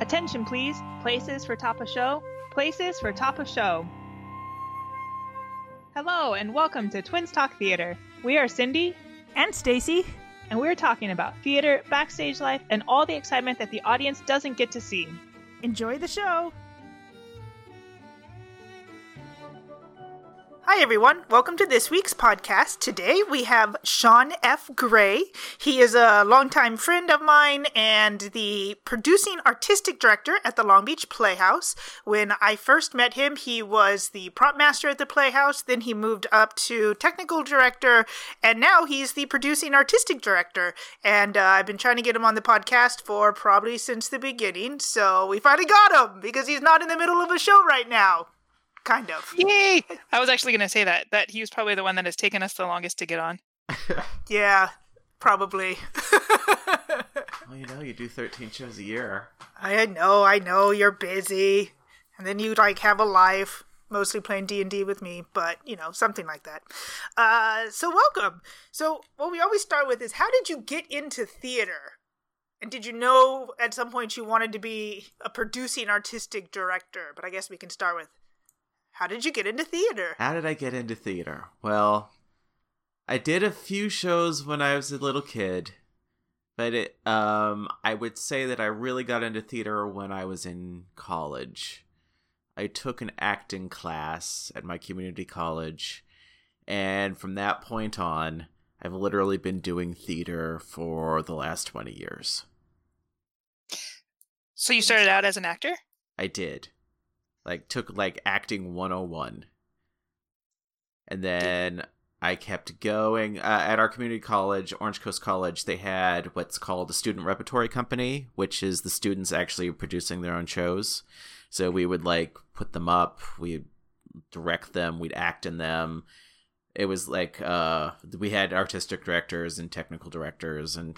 Attention, please. Places for top of show. Places for top of show. Hello, and welcome to Twins Talk Theater. We are Cindy and Stacy, and we're talking about theater, backstage life, and all the excitement that the audience doesn't get to see. Enjoy the show. Hi, everyone. Welcome to this week's podcast. Today we have Sean F. Gray. He is a longtime friend of mine and the producing artistic director at the Long Beach Playhouse. When I first met him, he was the prop master at the Playhouse. Then he moved up to technical director, and now he's the producing artistic director. And uh, I've been trying to get him on the podcast for probably since the beginning. So we finally got him because he's not in the middle of a show right now kind of. Yay! I was actually going to say that that he was probably the one that has taken us the longest to get on. yeah, probably. well, you know, you do 13 shows a year. I know, I know you're busy. And then you like have a life, mostly playing D&D with me, but, you know, something like that. Uh so welcome. So, what we always start with is how did you get into theater? And did you know at some point you wanted to be a producing artistic director? But I guess we can start with how did you get into theater? How did I get into theater? Well, I did a few shows when I was a little kid, but it, um, I would say that I really got into theater when I was in college. I took an acting class at my community college, and from that point on, I've literally been doing theater for the last 20 years. So you started out as an actor? I did like took like acting 101 and then i kept going uh, at our community college orange coast college they had what's called a student repertory company which is the students actually producing their own shows. So we would like put them up we'd direct them we'd act in them. It was like uh we had artistic directors and technical directors and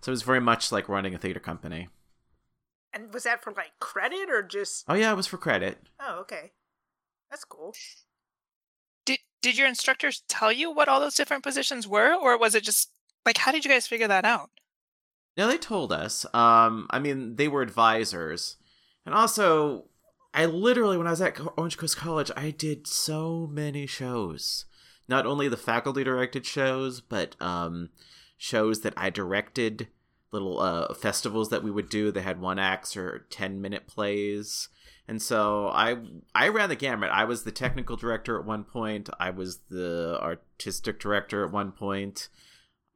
so it was very much like running a theater company and was that for like credit or just? Oh yeah, it was for credit. Oh okay, that's cool. Did did your instructors tell you what all those different positions were, or was it just like how did you guys figure that out? No, they told us. Um, I mean, they were advisors, and also, I literally when I was at Orange Coast College, I did so many shows. Not only the faculty directed shows, but um, shows that I directed little uh, festivals that we would do. They had one acts or ten minute plays, and so I I ran the gamut. I was the technical director at one point. I was the artistic director at one point.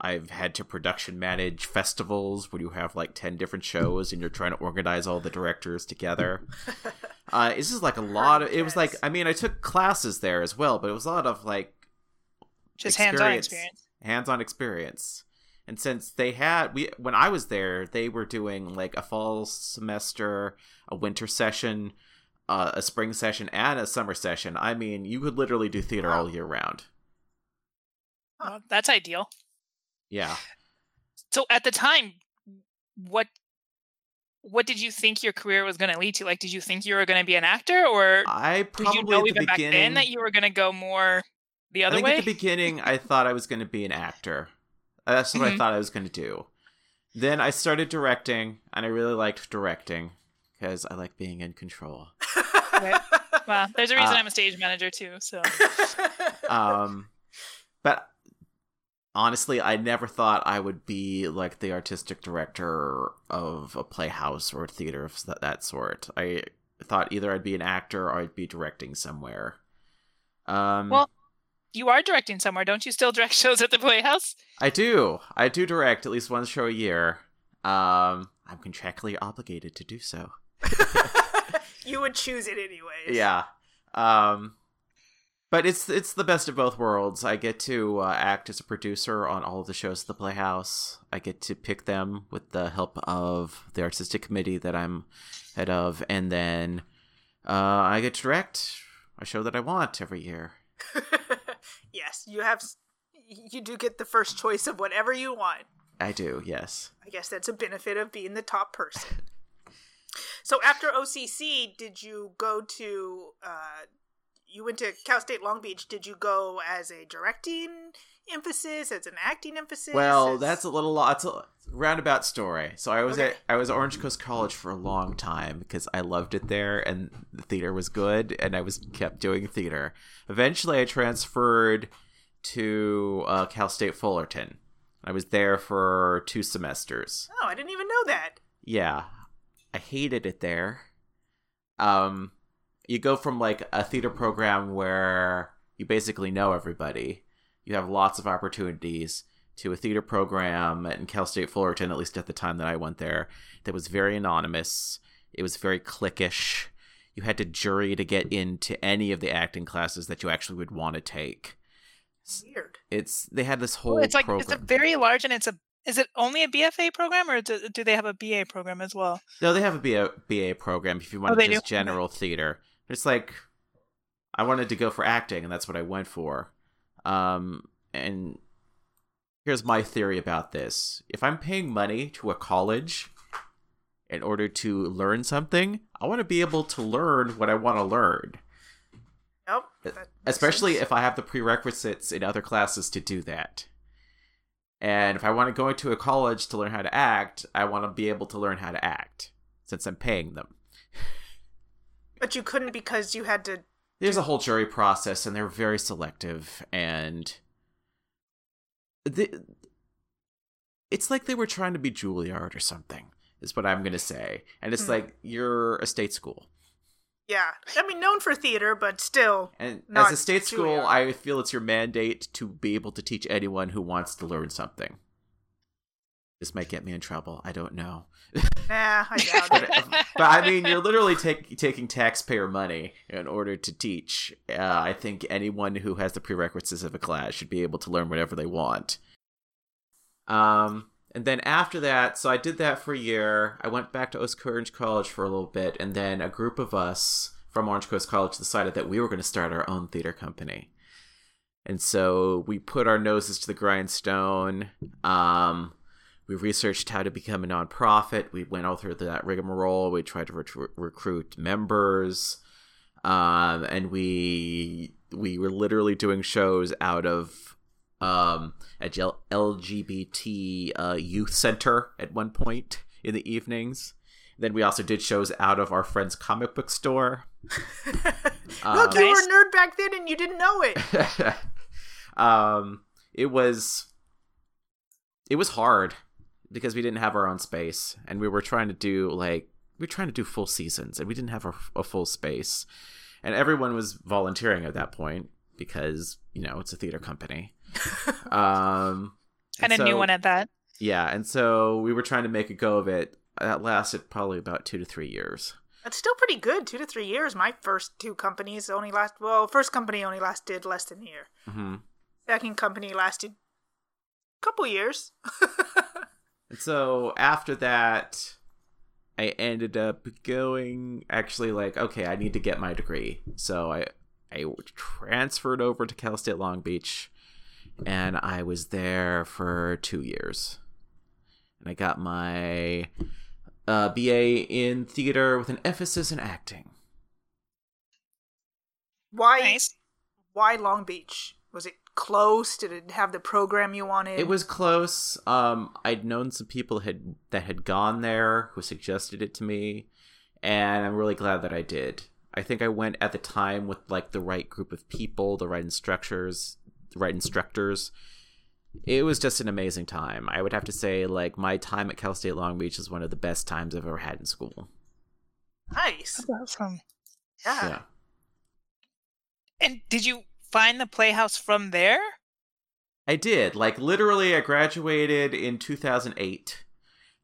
I've had to production manage festivals where you have like 10 different shows and you're trying to organize all the directors together. uh, this is like a lot of, it was like, I mean, I took classes there as well, but it was a lot of like, just hands on experience. Hands on experience. And since they had we when I was there, they were doing like a fall semester, a winter session, uh, a spring session, and a summer session. I mean, you could literally do theater wow. all year round. Well, that's ideal. Yeah. So at the time, what what did you think your career was going to lead to? Like, did you think you were going to be an actor, or I probably did you know even back then that you were going to go more the other I think way? At the beginning, I thought I was going to be an actor. That's what mm-hmm. I thought I was going to do. Then I started directing, and I really liked directing because I like being in control. right. Well, there's a reason uh, I'm a stage manager too. So, um, but honestly, I never thought I would be like the artistic director of a playhouse or a theater of that, that sort. I thought either I'd be an actor or I'd be directing somewhere. Um, well, you are directing somewhere, don't you? Still direct shows at the Playhouse? I do. I do direct at least one show a year. Um, I'm contractually obligated to do so. you would choose it anyways. Yeah. Um, but it's it's the best of both worlds. I get to uh, act as a producer on all of the shows at the Playhouse. I get to pick them with the help of the artistic committee that I'm head of, and then uh, I get to direct a show that I want every year yes, you have. You do get the first choice of whatever you want. I do. Yes. I guess that's a benefit of being the top person. so after OCC, did you go to? Uh, you went to Cal State Long Beach. Did you go as a directing emphasis? As an acting emphasis? Well, As- that's a little that's a roundabout story. So I was Okay. at I was at Orange Coast College for a long time because I loved it there and the theater was good and I was kept doing theater. Eventually, I transferred to uh, Cal State Fullerton. I was there for two semesters. Oh, I didn't even know that. Yeah, I hated it there. Um, you go from like a theater program where you basically know everybody, you have lots of opportunities, to a theater program in Cal State Fullerton, at least at the time that I went there, that was very anonymous. It was very cliquish. You had to jury to get into any of the acting classes that you actually would want to take. Weird. It's they had this whole it's like program. it's a very large and it's a is it only a BFA program or do, do they have a BA program as well? No, they have a BA, BA program if you want Oh, just do? general theater. It's like I wanted to go for acting, and that's what I went for. Um, and here's my theory about this: if I'm paying money to a college in order to learn something, I want to be able to learn what I want to learn. Yep. especially sense. if I have the prerequisites in other classes to do that. And if I want to go into a college to learn how to act, I want to be able to learn how to act since I'm paying them. But you couldn't because you had to. There's a whole jury process, and they're very selective, and the, it's like they were trying to be Juilliard or something. Is what I'm gonna say, and it's Hmm. like you're a state school, Yeah. I mean, known for theater, but still. and as a state school, Juilliard. I feel it's your mandate to be able to teach anyone who wants to learn something. This might get me in trouble. I don't know. Nah, I doubt but, it. but I mean, you're literally take, taking taxpayer money in order to teach. Uh, I think anyone who has the prerequisites of a class should be able to learn whatever they want. Um, and then after that, so I did that for a year. I went back to Orange College for a little bit, and then a group of us from Orange Coast College decided that we were going to start our own theater company. And so we put our noses to the grindstone. Um, we researched how to become a nonprofit. We went all through that rigmarole. We tried to recru- recruit members, um, and we we were literally doing shows out of um, a L- LGBT uh, youth center at one point in the evenings. Then we also did shows out of our friend's comic book store. Look, you were a nerd back then and you didn't know it. um, it was it was hard because we didn't have our own space and we were trying to do like we were trying to do full seasons and we didn't have a, a full space and everyone was volunteering at that point because you know it's a theater company um And a new one at that. yeah and so we were trying to make a go of it that lasted probably about two to three years That's still pretty good. Two to three years. My first two companies only last. Well, first company only lasted less than a year. hmm Second company lasted a couple years. And so after that, I ended up going actually like, okay, I need to get my degree. So I I transferred over to Cal State Long Beach, and I was there for two years, and I got my uh, BA in theater with an emphasis in acting. Why? Nice. Why Long Beach? Was it close? Did it have the program you wanted? It was close. Um, I'd known some people had that had gone there who suggested it to me, and I'm really glad that I did. I think I went at the time with like the right group of people, the right instructors, the right instructors. It was just an amazing time. I would have to say, like my time at Cal State Long Beach is one of the best times I've ever had in school. nice. That's awesome. Yeah. Yeah. And did you find the Playhouse from there? I did. Like literally, I graduated in 2008.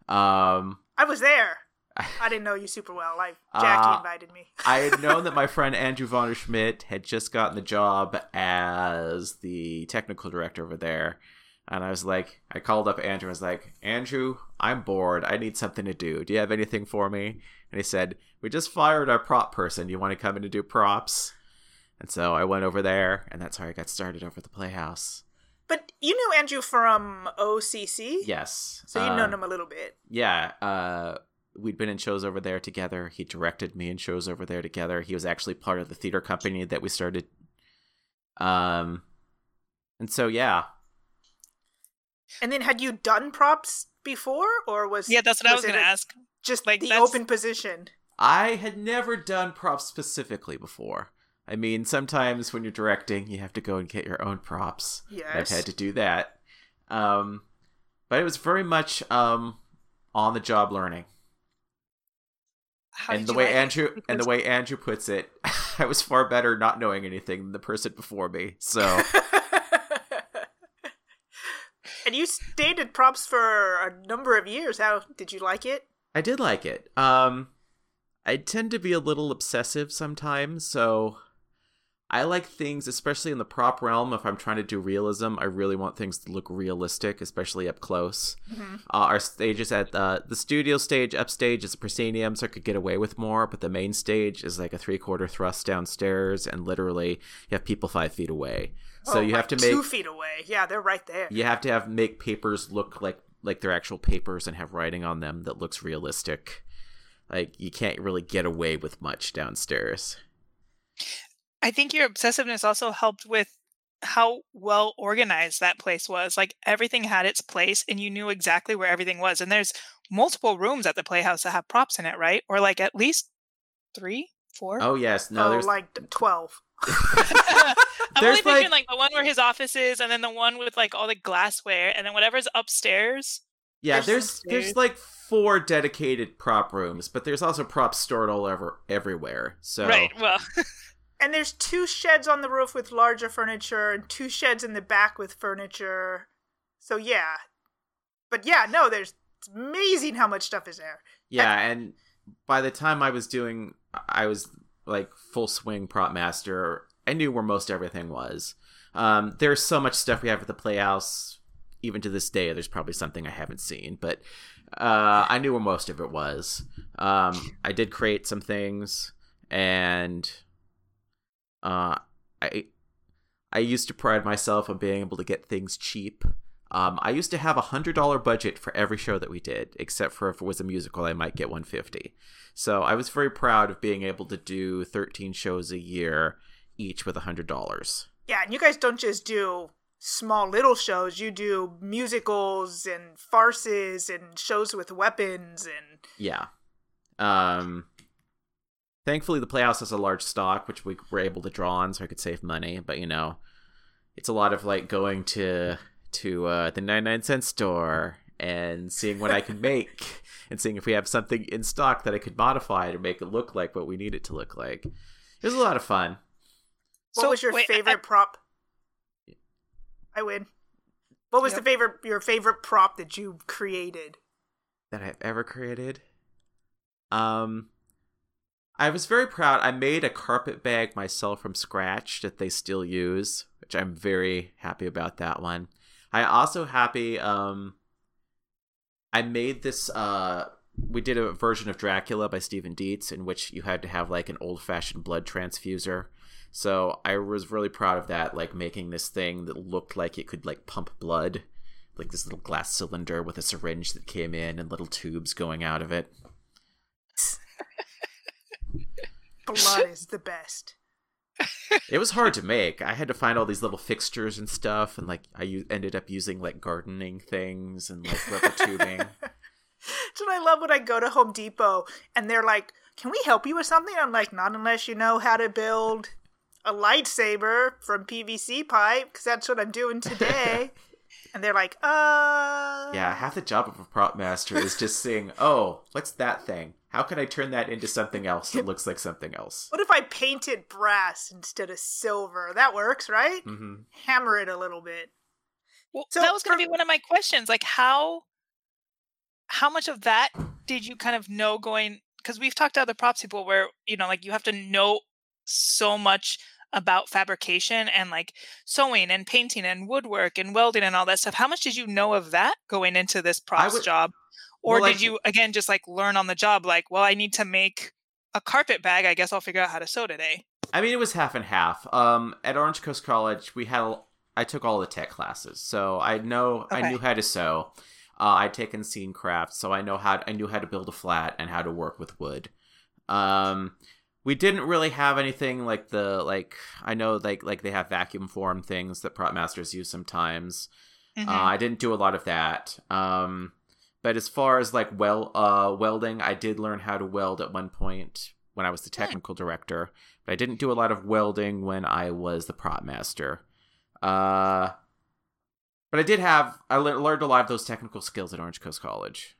Um, I was there. I didn't know you super well. Like Jackie Uh, invited me. I had known that my friend Andrew Vonderschmitt had just gotten the job as the technical director over there. And I was like, I called up Andrew. I was like, Andrew, I'm bored. I need something to do. Do you have anything for me? And he said, We just fired our prop person. You want to come in and do props? And so I went over there, and that's how I got started over at the Playhouse. But you knew Andrew from OCC. Yes. So you've uh, known him a little bit. yeah uh we'd been in shows over there together he directed me in shows over there together he was actually part of the theater company that we started um and so yeah And then had you done props before, or was Yeah, that's what I was going to ask. Just Like, the that's- open position. I had never done props specifically before. I mean, sometimes when you're directing, you have to go and get your own props. Yes. I've had to do that. Um, but it was very much um, on the job learning. How and the way like? Andrew and the way Andrew puts it, I was far better not knowing anything than the person before me. So and you stayed at props for a number of years. How did you like it? I did like it. Um, I tend to be a little obsessive sometimes, so I like things, especially in the prop realm. If I'm trying to do realism, I really want things to look realistic, especially up close. Mm-hmm. Uh, our stages at uh, the studio stage, upstage is a proscenium, so I could get away with more. But the main stage is like a three quarter thrust downstairs, and literally you have people five feet away. So Oh, you like have to make two feet away. Yeah, they're right there. you have to have make papers look like like they're actual papers and have writing on them that looks realistic. Like you can't really get away with much downstairs. I think your obsessiveness also helped with how well organized that place was. Like everything had its place and you knew exactly where everything was. And there's multiple rooms at the Playhouse that have props in it, right? Or like at least three, four? Oh yes, no, oh, there's like twelve. I'm There's, only thinking like, the one where his office is, and then the one with like all the glassware, and then whatever's upstairs. yeah, there's there's some there's like four dedicated prop rooms, but there's also props stored all over everywhere. So Right. Well, And there's two sheds on the roof with larger furniture, and two sheds in the back with furniture. So yeah, but yeah, no, there's it's amazing how much stuff is there. Yeah, and by the time I was doing, I was like full swing prop master. I knew where most everything was. Um, there's so much stuff we have at the Playhouse. Even to this day, there's probably something I haven't seen, but uh, I knew where most of it was. Um, I did create some things, and uh, I I used to pride myself on being able to get things cheap. Um, I used to have a hundred dollar budget for every show that we did, except for if it was a musical, I might get one fifty. So I was very proud of being able to do thirteen shows a year, each with a hundred dollars. Yeah, and you guys don't just do small little shows. You do musicals and farces and shows with weapons and Yeah. Um. Thankfully, the Playhouse has a large stock, which we were able to draw on, so I could save money. But you know, it's a lot of like going to to uh, the ninety nine cent store and seeing what I can make, and seeing if we have something in stock that I could modify to make it look like what we need it to look like. It was a lot of fun. what So, was your wait, I- favorite prop? I win. What was Yep. the favorite your favorite prop that you created? that I've ever created. Um, I was very proud. I made a carpet bag myself from scratch that they still use, which I'm very happy about that one. I also happy. Um, I made this. Uh, we did a version of Dracula by Stephen Dietz in which you had to have like an old fashioned blood transfuser. So I was really proud of that, like making this thing that looked like it could like pump blood, like this little glass cylinder with a syringe that came in and little tubes going out of it. Blood is the best. It was hard to make. I had to find all these little fixtures and stuff, and like I u- ended up using like gardening things and like rubber tubing. That's what I love when I go to Home Depot and they're like, "Can we help you with something?" I'm like, "Not unless you know how to build a lightsaber from PVC pipe, because that's what I'm doing today." and they're like, "Uh." Yeah, half the job of a prop master is just saying, "Oh, what's that thing? How can I turn that into something else that looks like something else?" What if I painted brass instead of silver? That works, right? hmm Hammer it a little bit. Well, So that was going for- to be one of my questions. Like, how how much of that did you kind of know going? Because we've talked to other props people where you know, like, you have to know so much about fabrication and like sewing and painting and woodwork and welding and all that stuff. How much did you know of that going into this props would- job, or Well, did you again just like learn on the job? Like, well, I need to make a carpet bag. I guess I'll figure out how to sew today. I mean, it was half and half. Um, at Orange Coast College, we had I took all the tech classes, so I know I knew how to sew. Uh, I'd taken scene craft, so I know how I knew how to build a flat and how to work with wood. Um, we didn't really have anything like the like I know like like they have vacuum form things that prop masters use sometimes. Mhm. Uh, I didn't do a lot of that. Um, but as far as like well uh, welding, I did learn how to weld at one point when I was the technical director. But I didn't do a lot of welding when I was the prop master. Uh, but I did have I le- learned a lot of those technical skills at Orange Coast College.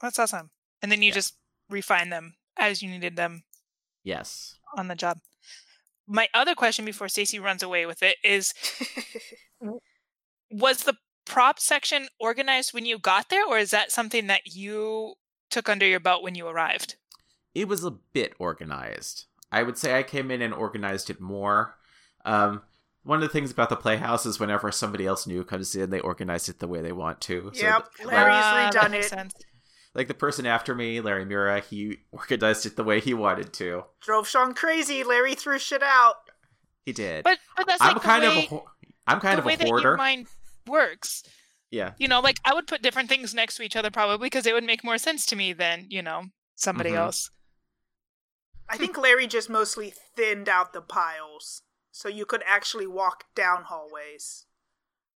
That's awesome. And then you Yeah. just refine them as you needed them Yes. on the job. My other question before Stacy runs away with it is was the prop section organized when you got there or is that something that you took under your belt when you arrived? it was a bit organized. I would say I came in and organized it more. Um, one of the things about the Playhouse is whenever somebody else new comes in, they organize it the way they want to. So Yep, th- Larry's Ah, that redone it. sense. like the person after me, Larry Mura, he organized it the way he wanted to. Drove Sean crazy. Larry threw shit out. He did. But but that's I'm like kind the of way, a ho- I'm kind the of way a that your hoarder. mind works. Yeah. You know, like I would put different things next to each other probably because it would make more sense to me than, you know, somebody Mhm. else. I think Larry just mostly thinned out the piles so you could actually walk down hallways.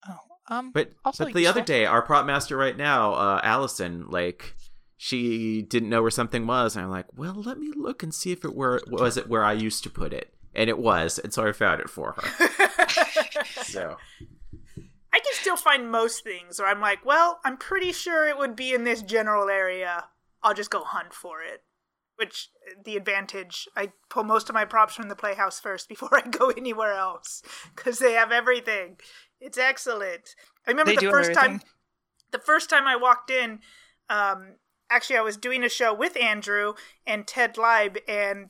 Oh, um But Also but the other day, our prop master right now, uh, Allison, like she didn't know where something was, and I'm like, well, let me look and see if it were was it where I used to put it, and it was, and so I found it for her. So I can still find most things where I'm like, well, I'm pretty sure it would be in this general area. I'll just go hunt for it. Which the advantage, I pull most of my props from the playhouse first before I go anywhere else because they have everything. It's excellent. I remember They the first time, the first time I walked in. Um, actually, I was doing a show with Andrew and Ted Leib, and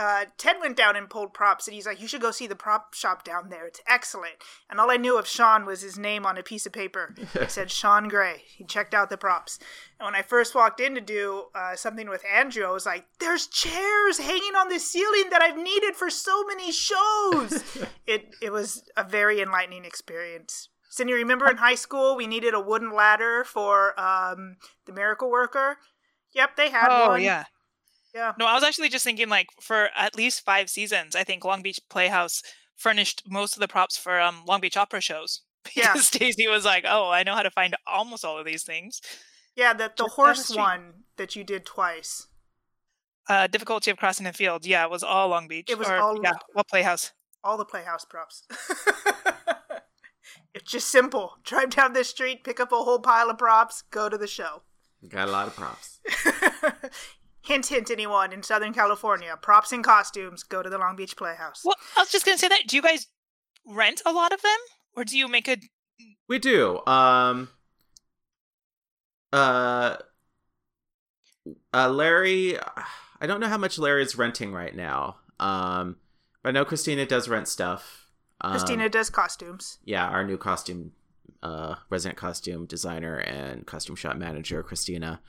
uh, Ted went down and pulled props, and he's like, "You should go see the prop shop down there. It's excellent." And all I knew of Sean was his name on a piece of paper. It said Sean Gray. He checked out the props, and when I first walked in to do uh, something with Andrew, I was like, "There's chairs hanging on the ceiling that I've needed for so many shows." it it was a very enlightening experience. Cindy, remember in high school we needed a wooden ladder for um, the Miracle Worker? Yep, they had Oh one. yeah. Yeah. No, I was actually just thinking like for at least five seasons, I think Long Beach Playhouse furnished most of the props for um Long Beach Opera shows. Yeah. Because Stacey was like, "Oh, I know how to find almost all of these things." Yeah, the, the Just down the horse one that you did twice. Uh, difficulty of crossing the field, yeah, it was all Long Beach. It was or, all- yeah, all Playhouse. All the Playhouse props. it's just simple. Drive down this street, pick up a whole pile of props, go to the show. got a lot of props. hint, hint, anyone in Southern California. Props and costumes, go to the Long Beach Playhouse. Well, I was just gonna say that. Do you guys rent a lot of them, or do you make a? We do. Um. Uh. Uh, Larry, I don't know how much Larry is renting right now. Um, but I know Christina does rent stuff. Um, Christina does costumes. yeah, our new costume, uh, resident costume designer and costume shop manager, Christina,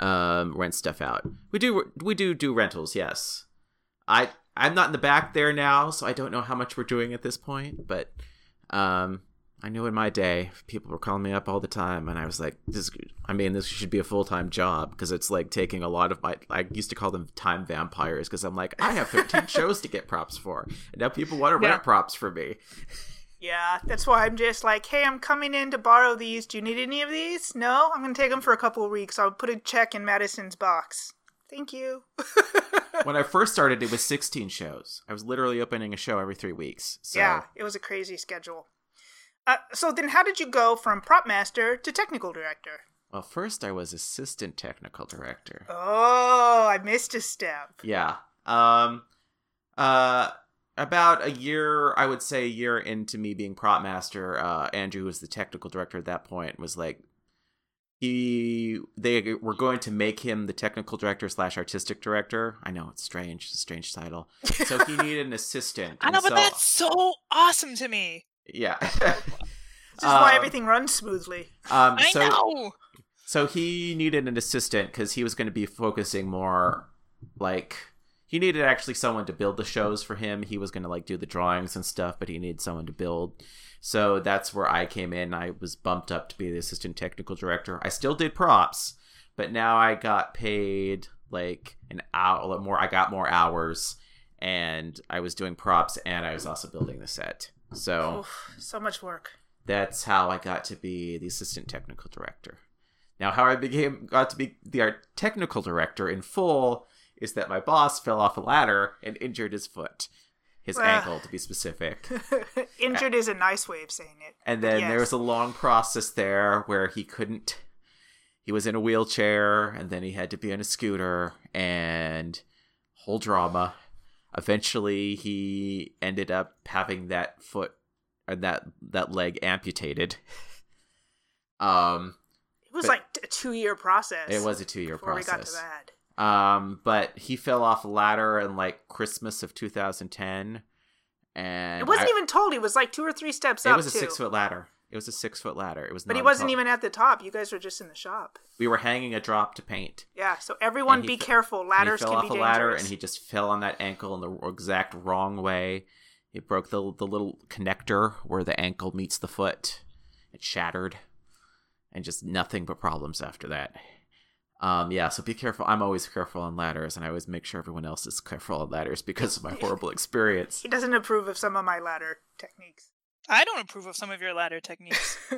um, rents stuff out. We do, we do do rentals. Yes, I, I'm not in the back there now, so I don't know how much we're doing at this point. But, um, I knew in my day people were calling me up all the time, and I was like, "This, I mean, this should be a full time job because it's like taking a lot of my. I used to call them time vampires because I'm like, I have 15 shows to get props for, and now people want to Yeah. rent props for me. Yeah, that's why I'm just like, hey, I'm coming in to borrow these. Do you need any of these? No, I'm going to take them for a couple of weeks. I'll put a check in Madison's box. Thank you. when I first started, it was 16 shows. I was literally opening a show every three weeks. So Yeah, it was a crazy schedule. Uh, so then, how did you go from prop master to technical director? well, first I was assistant technical director. Oh, I missed a step. Yeah. Um. Uh. About a year, I would say a year into me being prop master, uh, Andrew, who was the technical director at that point, was like, he they were going to make him the technical director slash artistic director. I know it's strange, it's a strange title. So he needed an assistant. I know, and but so- that's so awesome to me. yeah. This is why Um, everything runs smoothly. Um, I so, know. So he needed an assistant because he was going to be focusing more, like he needed actually someone to build the shows for him. He was going to like do the drawings and stuff, but he needed someone to build. So that's where I came in. I was bumped up to be the assistant technical director. I still did props, but now I got paid like an hour more. I got more hours, and I was doing props, and I was also building the set. So Oof, so much work. that's how I got to be the assistant technical director. Now, how I became got to be the art technical director in full is that my boss fell off a ladder and injured his foot, his Well. ankle to be specific. Injured is a nice way of saying it. And then there was a long process there where he couldn't. He was in a wheelchair, and then he had to be on a scooter, and whole drama. Eventually, he ended up having that foot or that that leg amputated. Um, It was but- like a two year process. it was a two year before we got to process. that. Um, but he fell off a ladder in like Christmas of 2010, and It wasn't I- even told. He was like two or three steps It up. It was a too. six foot ladder. It was a six foot ladder. It was. But he wasn't even at the top. You guys were just in the shop. We were hanging a drop to paint. Yeah. So everyone, be fe- careful. Ladders he fell can off be a dangerous. ladder, and he just fell on that ankle in the exact wrong way. It broke the the little connector where the ankle meets the foot. It shattered, and just nothing but problems after that. Um, yeah, so be careful. I'm always careful on ladders, and I always make sure everyone else is careful on ladders because of my horrible experience. He doesn't approve of some of my ladder techniques. I don't approve of some of your ladder techniques.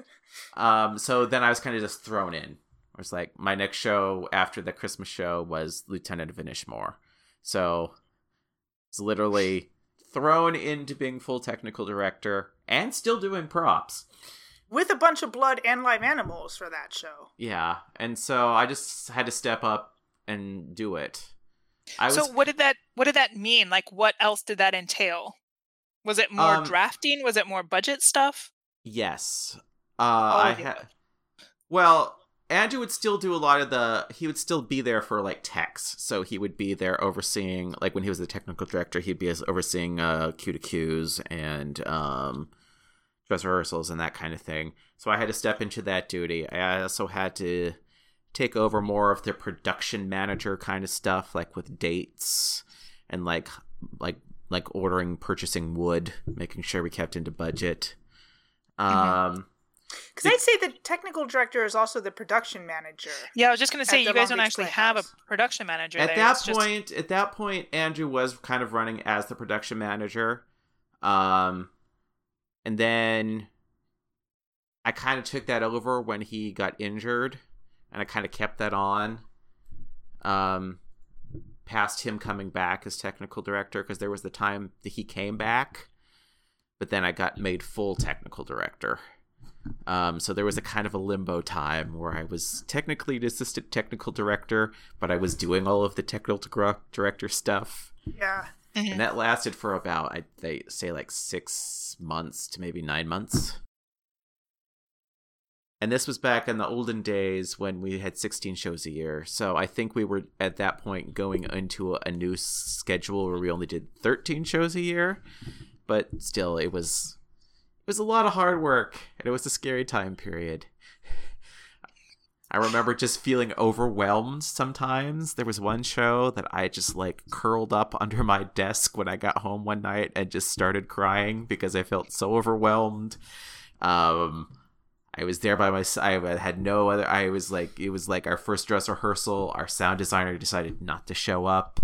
Um, so then I was kind of just thrown in. It was like my next show after the Christmas show was Lieutenant of Inishmore. So it's literally thrown into being full technical director and still doing props. With a bunch of blood and live animals for that show. Yeah, and so I just had to step up and do it. I was so what did that what did that mean? Like what else did that entail? Was it more Um, drafting? Was it more budget stuff? Yes. Uh, I of had. Well, Andrew would still do a lot of the. He would still be there for like techs, so he would be there overseeing. Like when he was the technical director, he'd be overseeing uh, cue to cues and um, dress rehearsals and that kind of thing. So I had to step into that duty. I also had to take over more of the production manager kind of stuff, like with dates and like like like ordering, purchasing wood, making sure we kept into budget. Um, Because I'd say the technical director is also the production manager. Yeah, I was just gonna say you guys don't actually have a production manager at there. that It's just- point, at that point, Andrew was kind of running as the production manager. Um, and then I kind of took that over when he got injured, and I kind of kept that on. Um, past him coming back as technical director, because there was the time that he came back, but then I got made full technical director. Um, so there was a kind of a limbo time where I was technically the assistant technical director, but I was doing all of the technical director stuff, Yeah. Mhm. and that lasted for about I'd they say like six months to maybe nine months. And this was back in the olden days when we had 16 shows a year. So I think we were at that point going into a, a new schedule where we only did 13 shows a year. But still, it was it was a lot of hard work, and it was a scary time period. I remember just feeling overwhelmed sometimes. There was one show that I just like curled up under my desk when I got home one night and just started crying because I felt so overwhelmed. Um, I was there by myself. I had no other. I was like, it was like our first dress rehearsal. Our sound designer decided not to show up.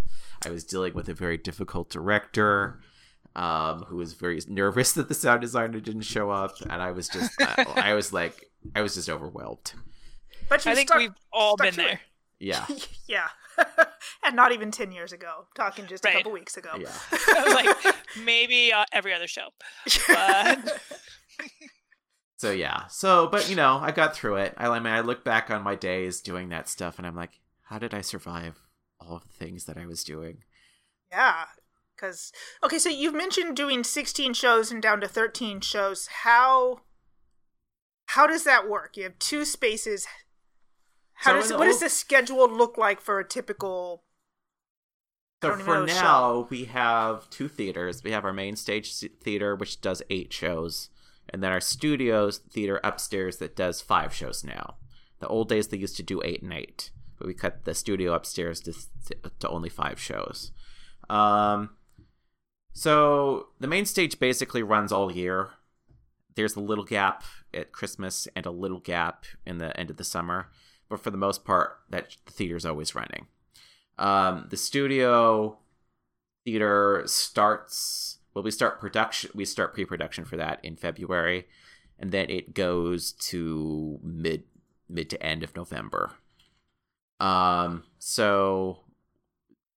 I was dealing with a very difficult director um, who was very nervous that the sound designer didn't show up, and I was just, I, I was like, I was just overwhelmed. But you I think stuck, we've all been to it. there. Yeah, yeah. and not even 10 years ago. Talking just a couple weeks ago. yeah. I was like maybe uh, every other show. But So yeah, so but you know, I got through it. I, I mean, I look back on my days doing that stuff, and I'm like, how did I survive all of the things that I was doing? Yeah. Because, okay, so you've mentioned doing 16 shows and down to 13 shows. How how does that work? You have two spaces. How So does what does the schedule look like for a typical So for the show. now, we have two theaters. We have our main stage theater, which does eight shows, and then our studios theater upstairs that does five shows now. The old days they used to do eight and eight, but we cut the studio upstairs to to only five shows. Um, so the main stage basically runs all year. There's a little gap at Christmas and a little gap in the end of the summer, but for the most part, that the theater's always running. Um, the studio theater starts. Well, we start production. We start pre-production for that in February, and then it goes to mid mid to end of November. Um, so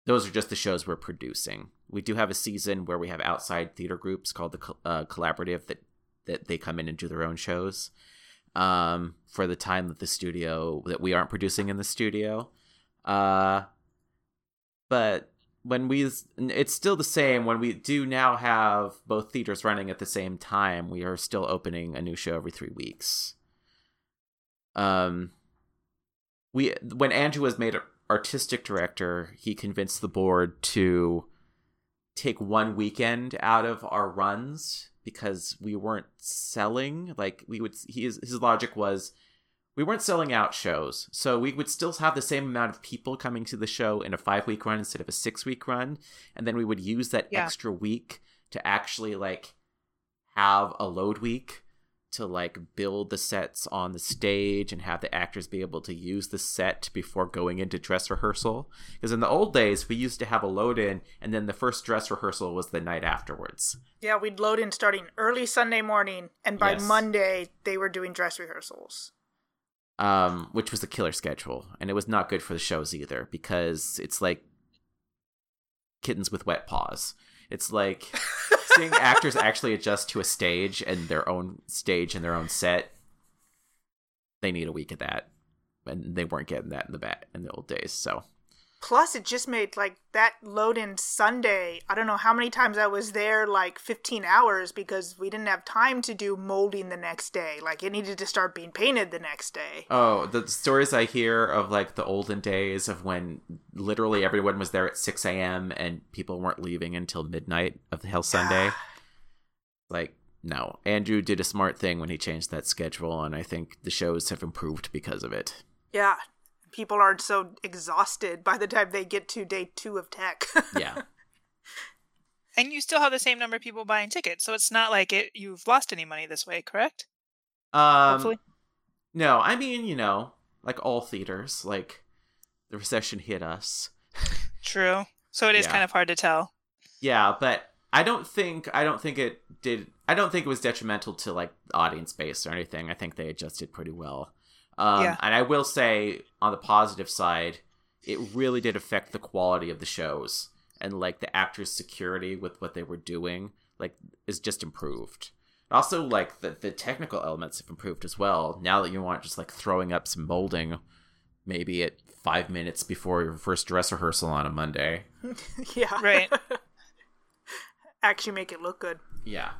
those are just the shows we're producing. We do have a season where we have outside theater groups called the uh, collaborative that that they come in and do their own shows. Um, for the time that the studio that we aren't producing in the studio. Uh, but when we it's still the same when we do now have both theaters running at the same time we are still opening a new show every three weeks um we when andrew was made artistic director he convinced the board to take one weekend out of our runs because we weren't selling. Like we would his, his logic was we weren't selling out shows, so we would still have the same amount of people coming to the show in a five week run instead of a six week run, and then we would use that yeah. extra week to actually like have a load week to like build the sets on the stage and have the actors be able to use the set before going into dress rehearsal because in the old days we used to have a load in and then the first dress rehearsal was the night afterwards yeah we'd load in starting early sunday morning and by yes. monday they were doing dress rehearsals um, which was a killer schedule, and it was not good for the shows either because it's like kittens with wet paws. It's like seeing actors actually adjust to a stage and their own stage and their own set. They need a week of that, and they weren't getting that in the bat in the old days. So Plus, it just made like that load in Sunday. I don't know how many times I was there, like 15 hours, because we didn't have time to do molding the next day. Like, it needed to start being painted the next day. Oh, the stories I hear of like the olden days of when literally everyone was there at 6 a.m. and people weren't leaving until midnight of the Hell Sunday. like, no. Andrew did a smart thing when he changed that schedule, and I think the shows have improved because of it. Yeah, people aren't so exhausted by the time they get to day two of tech. yeah. And you still have the same number of people buying tickets, so it's not like it you've lost any money this way, correct? Um, Hopefully. No, I mean, you know, like all theaters, like the recession hit us. True. So it is yeah. kind of hard to tell. Yeah, but I don't think I don't think it did. I don't think it was detrimental to like audience base or anything. I think they adjusted pretty well. Um, yeah. And I will say, on the positive side, it really did affect the quality of the shows and like the actors' security with what they were doing. Like, is just improved. Also, like the the technical elements have improved as well. Now that you aren't just like throwing up some molding, maybe at five minutes before your first dress rehearsal on a Monday. yeah. Right. Actually, make it look good. Yeah.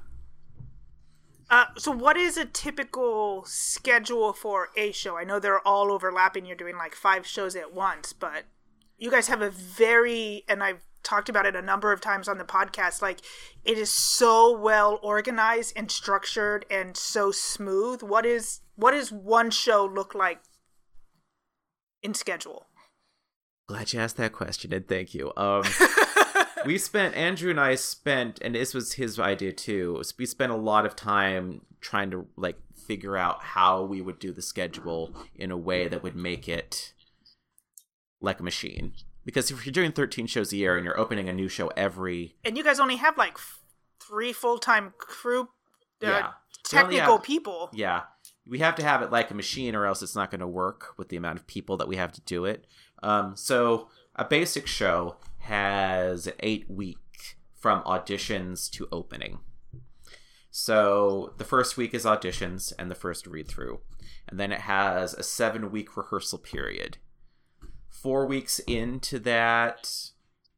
Uh, so what is a typical schedule for a show? I know they're all overlapping. You're doing like five shows at once, but you guys have a very, and I've talked about it a number of times on the podcast, like it is so well organized and structured and so smooth. What is, what does one show look like in schedule? Glad you asked that question and thank you. Um, we spent Andrew and I spent, and this was his idea too. We spent a lot of time trying to like figure out how we would do the schedule in a way that would make it like a machine. Because if you're doing 13 shows a year and you're opening a new show every, and you guys only have like three full time crew, uh, yeah, technical have, people, yeah, we have to have it like a machine, or else it's not going to work with the amount of people that we have to do it. Um, so a basic show has eight weeks from auditions to opening. So the first week is auditions and the first read through. And then it has a seven week rehearsal period. Four weeks into that,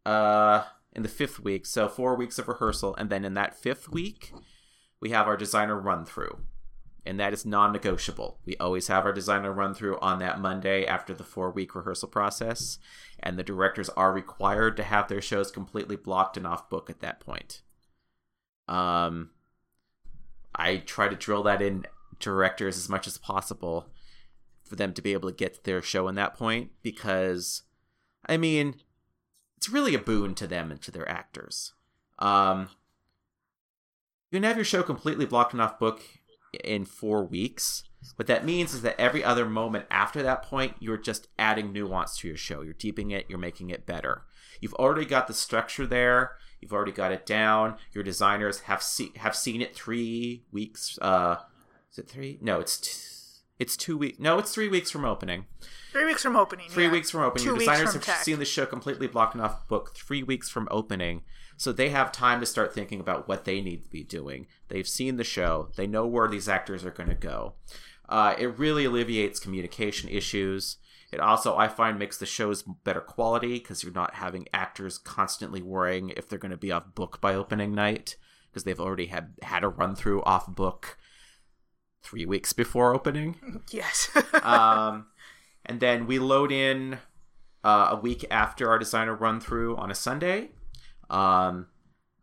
uh, in the fifth week, so four weeks of rehearsal, and then in that fifth week, we have our designer run through and that is non-negotiable. We always have our designer run through on that Monday after the 4-week rehearsal process, and the directors are required to have their shows completely blocked and off book at that point. Um I try to drill that in directors as much as possible for them to be able to get their show in that point because I mean, it's really a boon to them and to their actors. Um you can have your show completely blocked and off book in four weeks. What that means is that every other moment after that point, you're just adding nuance to your show. You're deepening it, you're making it better. You've already got the structure there. You've already got it down. Your designers have see- have seen it three weeks uh, Is it three? No, it's t- it's two weeks. No, it's three weeks from opening. Three weeks from opening. Three yeah. weeks from opening. Two weeks designers from have tech. seen the show completely blocked off book three weeks from opening. So they have time to start thinking about what they need to be doing. They've seen the show. They know where these actors are going to go. Uh, it really alleviates communication issues. It also, I find, makes the shows better quality because you're not having actors constantly worrying if they're going to be off book by opening night because they've already had had a run through off book three weeks before opening Yes. um, and then we load in uh, a week after our designer run through on a Sunday. Um,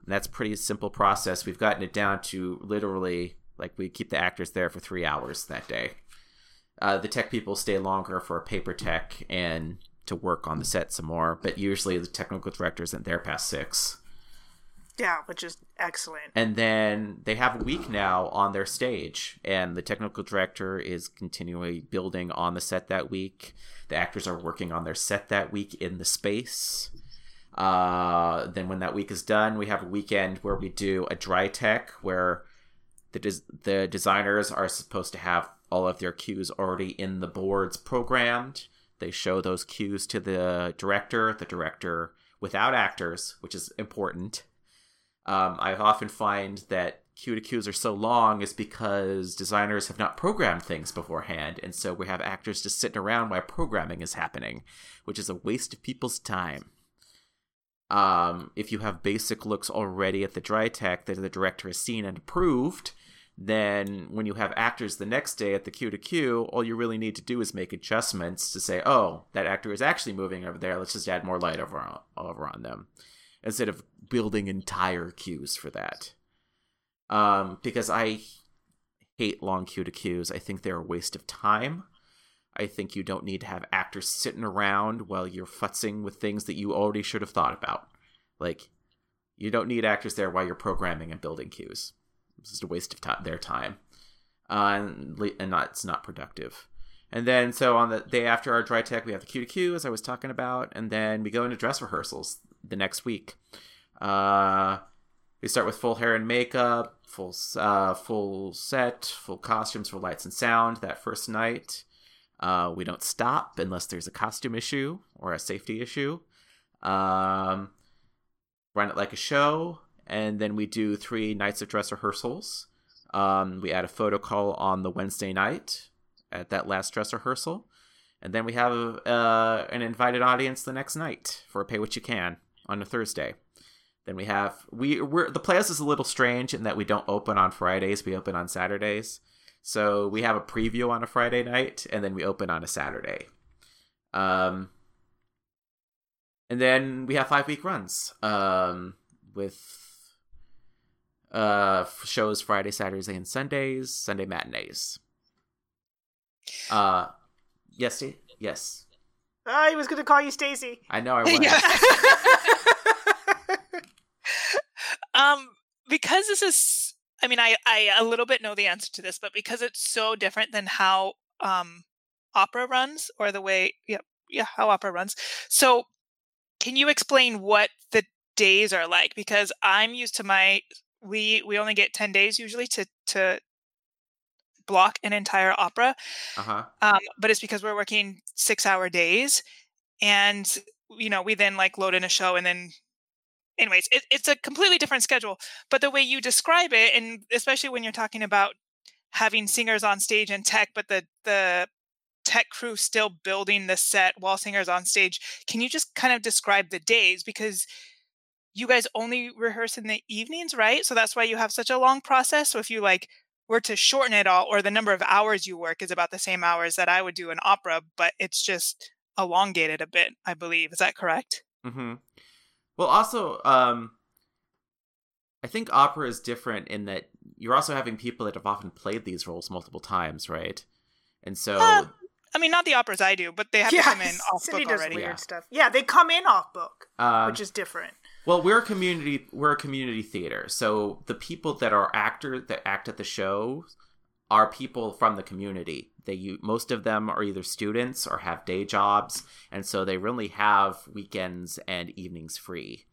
that's a pretty simple process. We've gotten it down to literally like we keep the actors there for three hours that day. Uh, the tech people stay longer for a paper tech and to work on the set some more, but usually the technical director isn't there past six. yeah, which is excellent. And then they have a week now on their stage, and the technical director is continually building on the set that week. The actors are working on their set that week in the space. Uh, then, when that week is done, we have a weekend where we do a dry tech where the des- the designers are supposed to have all of their cues already in the boards programmed. They show those cues to the director. The director, without actors, which is important, um, I often find that cue to cues are so long is because designers have not programmed things beforehand, and so we have actors just sitting around while programming is happening, which is a waste of people's time. Um, if you have basic looks already at the dry tech that the director has seen and approved, then when you have actors the next day at the cue to cue, all you really need to do is make adjustments to say, oh, that actor is actually moving over there. Let's just add more light over on, over on them instead of building entire cues for that. Um, because I hate long cue to cues. I think they're a waste of time. I think you don't need to have actors sitting around while you're futzing with things that you already should have thought about. Like, you don't need actors there while you're programming and building cues. It's just a waste of their time, uh, and, and not it's not productive. And then so on the day after our dry tech, we have the cue to cue as I was talking about, and then we go into dress rehearsals the next week. Uh, we start with full hair and makeup, full uh, full set, full costumes for lights and sound that first night. Uh, we don't stop unless there's a costume issue or a safety issue. Um, run it like a show, and then we do three nights of dress rehearsals. Um, we add a photo call on the Wednesday night at that last dress rehearsal, and then we have uh, an invited audience the next night for Pay What You Can on a Thursday. Then we have we we're the Playhouse is a little strange in that we don't open on Fridays, we open on Saturdays. So we have a preview on a Friday night, and then we open on a Saturday. Um, and then we have five week runs um, with uh, shows Friday, Saturdays, and Sundays, Sunday matinees. Uh, yes, Steve? yes. I was going to call you Stacy. I know I was. Yeah. um, because this is, I mean, I, I a little bit know the answer to this, but because it's so different than how um opera runs or the way, yeah, yeah, how opera runs. So, can you explain what the days are like? Because I'm used to my we we only get ten days usually to to block an entire opera Uh huh. um, but it's because we're working six hour days and you know we then like load in a show and then anyways it, it's a completely different schedule but the way you describe it and especially when you're talking about having singers on stage and tech but the the tech crew still building the set while singers on stage can you just kind of describe the days because you guys only rehearse in the evenings right so that's why you have such a long process so if you like were to shorten it all, or the number of hours you work is about the same hours that I would do an opera, but it's just elongated a bit, I believe. Is that correct? Mm-hmm. Well, also, um, I think opera is different in that you're also having people that have often played these roles multiple times, right? And so, Uh, I mean, not the operas I do, but they have to come in off Cindy book does already. weird Yeah. stuff. Yeah, they come in off book, um, which is different. Well, we're a community. We're a community theater, so the people that are actors that act at the show are people from the community. They most of them are either students or have day jobs, and so they really have weekends and evenings free.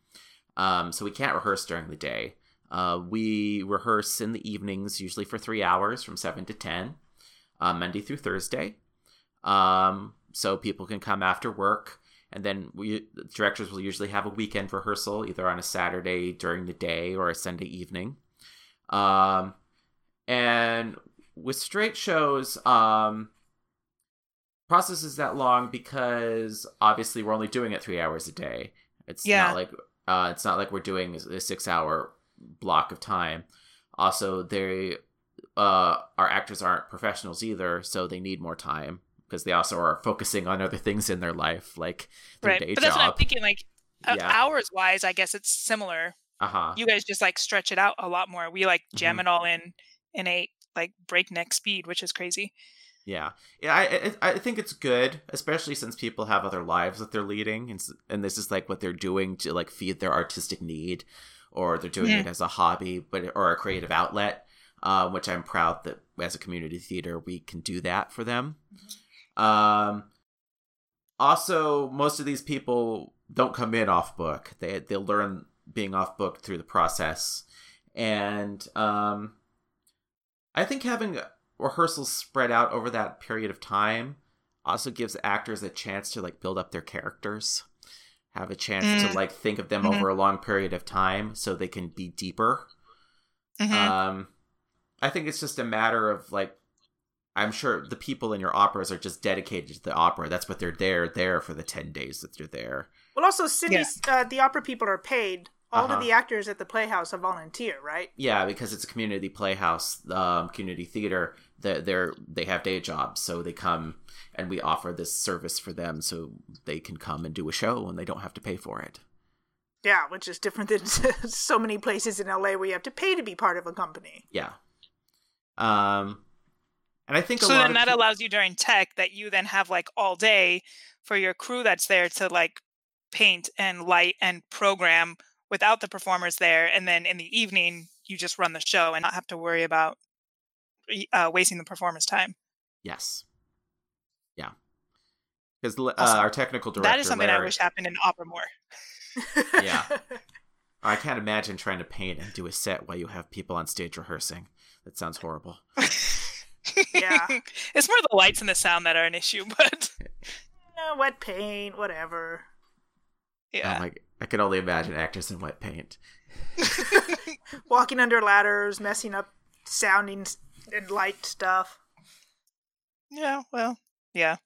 Um, so we can't rehearse during the day. Uh, we rehearse in the evenings, usually for three hours from 7 to 10, uh, Monday through Thursday. Um, so people can come after work. And then we directors will usually have a weekend rehearsal, either on a Saturday during the day or a Sunday evening. Um, and with straight shows, um, process is that long because obviously we're only doing it three hours a day. It's Yeah. not like uh, it's not like we're doing a six hour block of time. Also, they uh, our actors aren't professionals either, so they need more time because they also are focusing on other things in their life, like their right. day But that's what I'm thinking. Like Yeah. hours wise, I guess it's similar. Uh huh. You guys just like stretch it out a lot more. We like jam Mhm. it all in in a like breakneck speed, which is crazy. Yeah, yeah. I, I I think it's good, especially since people have other lives that they're leading, and and this is like what they're doing to like feed their artistic need, or they're doing Mhm. it as a hobby, but or a creative outlet. Uh, which I'm proud that as a community theater we can do that for them. Um, also, most of these people don't come in off book. They they'll learn being off book through the process, and um, I think having rehearsals spread out over that period of time also gives actors a chance to like build up their characters, have a chance Mm. to like think of them Mhm. over a long period of time, so they can be deeper. Mhm. Um, I think it's just a matter of like, I'm sure the people in your operas are just dedicated to the opera. That's what they're there there for the ten days that they're there. Well, also, Cindy's uh, the opera people are paid. All Uh-huh. of the actors at the Playhouse are volunteer, right? Yeah, because it's a community playhouse, um, community theater. They're, they're they have day jobs, so they come and we offer this service for them, so they can come and do a show and they don't have to pay for it. Yeah, which is different than so many places in LA where you have to pay to be part of a company. Yeah. Um, and I think a so lot then of that peop- allows you during tech that you then have like all day for your crew that's there to like paint and light and program without the performers there and then in the evening you just run the show and not have to worry about uh, wasting the performers time yes, yeah, because uh, Awesome. our technical director that is something i wish happened in opera more Yeah. I can't imagine trying to paint and do a set while you have people on stage rehearsing. That sounds horrible. Yeah. it's more the lights and the sound that are an issue but wet paint, whatever. yeah Oh my, I can only imagine actors in wet paint. Walking under ladders, messing up sounding and light stuff. yeah well yeah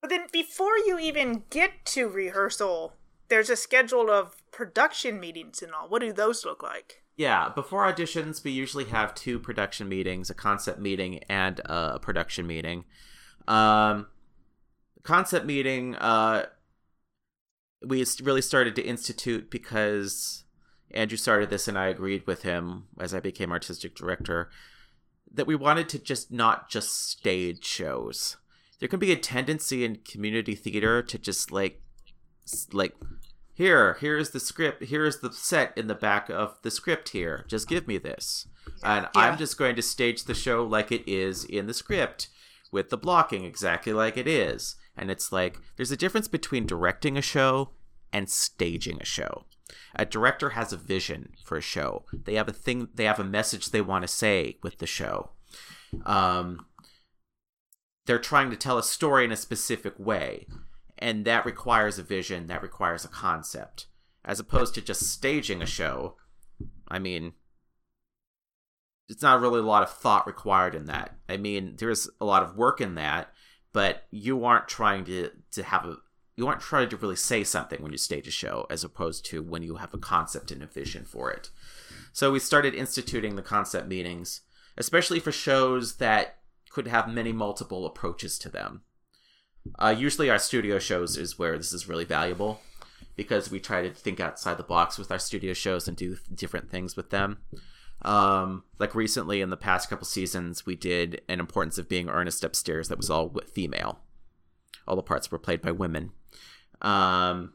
But then before you even get to rehearsal, there's a schedule of production meetings and all. What do those look like? Yeah, before auditions, we usually have two production meetings, a concept meeting and a production meeting. Um, concept meeting, uh, we really started to institute because Andrew started this and I agreed with him as I became artistic director that we wanted to just not just stage shows. There can be a tendency in community theater to just like, like here here's the script here's the set in the back of the script here just give me this and Yeah. i'm just going to stage the show like it is in the script with the blocking exactly like it is and it's like there's a difference between directing a show and staging a show. A director has a vision for a show. They have a thing they have a message they want to say with the show. Um they're trying to tell a story in a specific way. And that requires a vision that requires a concept. As opposed to just staging a show i mean it's not really a lot of thought required in that. I mean there's a lot of work in that but you aren't trying to to have a you aren't trying to really say something when you stage a show as opposed to when you have a concept and a vision for it so we started instituting the concept meetings especially for shows that could have many multiple approaches to them uh, usually, our studio shows is where this is really valuable because we try to think outside the box with our studio shows and do different things with them. Um, like recently, in the past couple seasons, we did an importance of being earnest upstairs that was all female. All the parts were played by women. Um,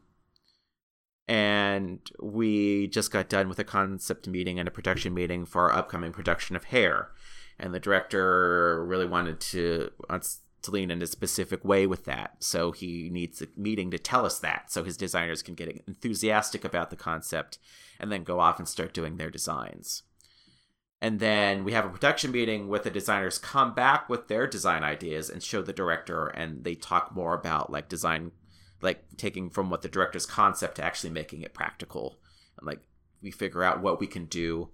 and we just got done with a concept meeting and a production meeting for our upcoming production of Hair. And the director really wanted to wants to lean in a specific way with that. So he needs a meeting to tell us that so his designers can get enthusiastic about the concept and then go off and start doing their designs. And then we have a production meeting with the designers come back with their design ideas and show the director and they talk more about like design like taking from what the director's concept to actually making it practical. And like we figure out what we can do.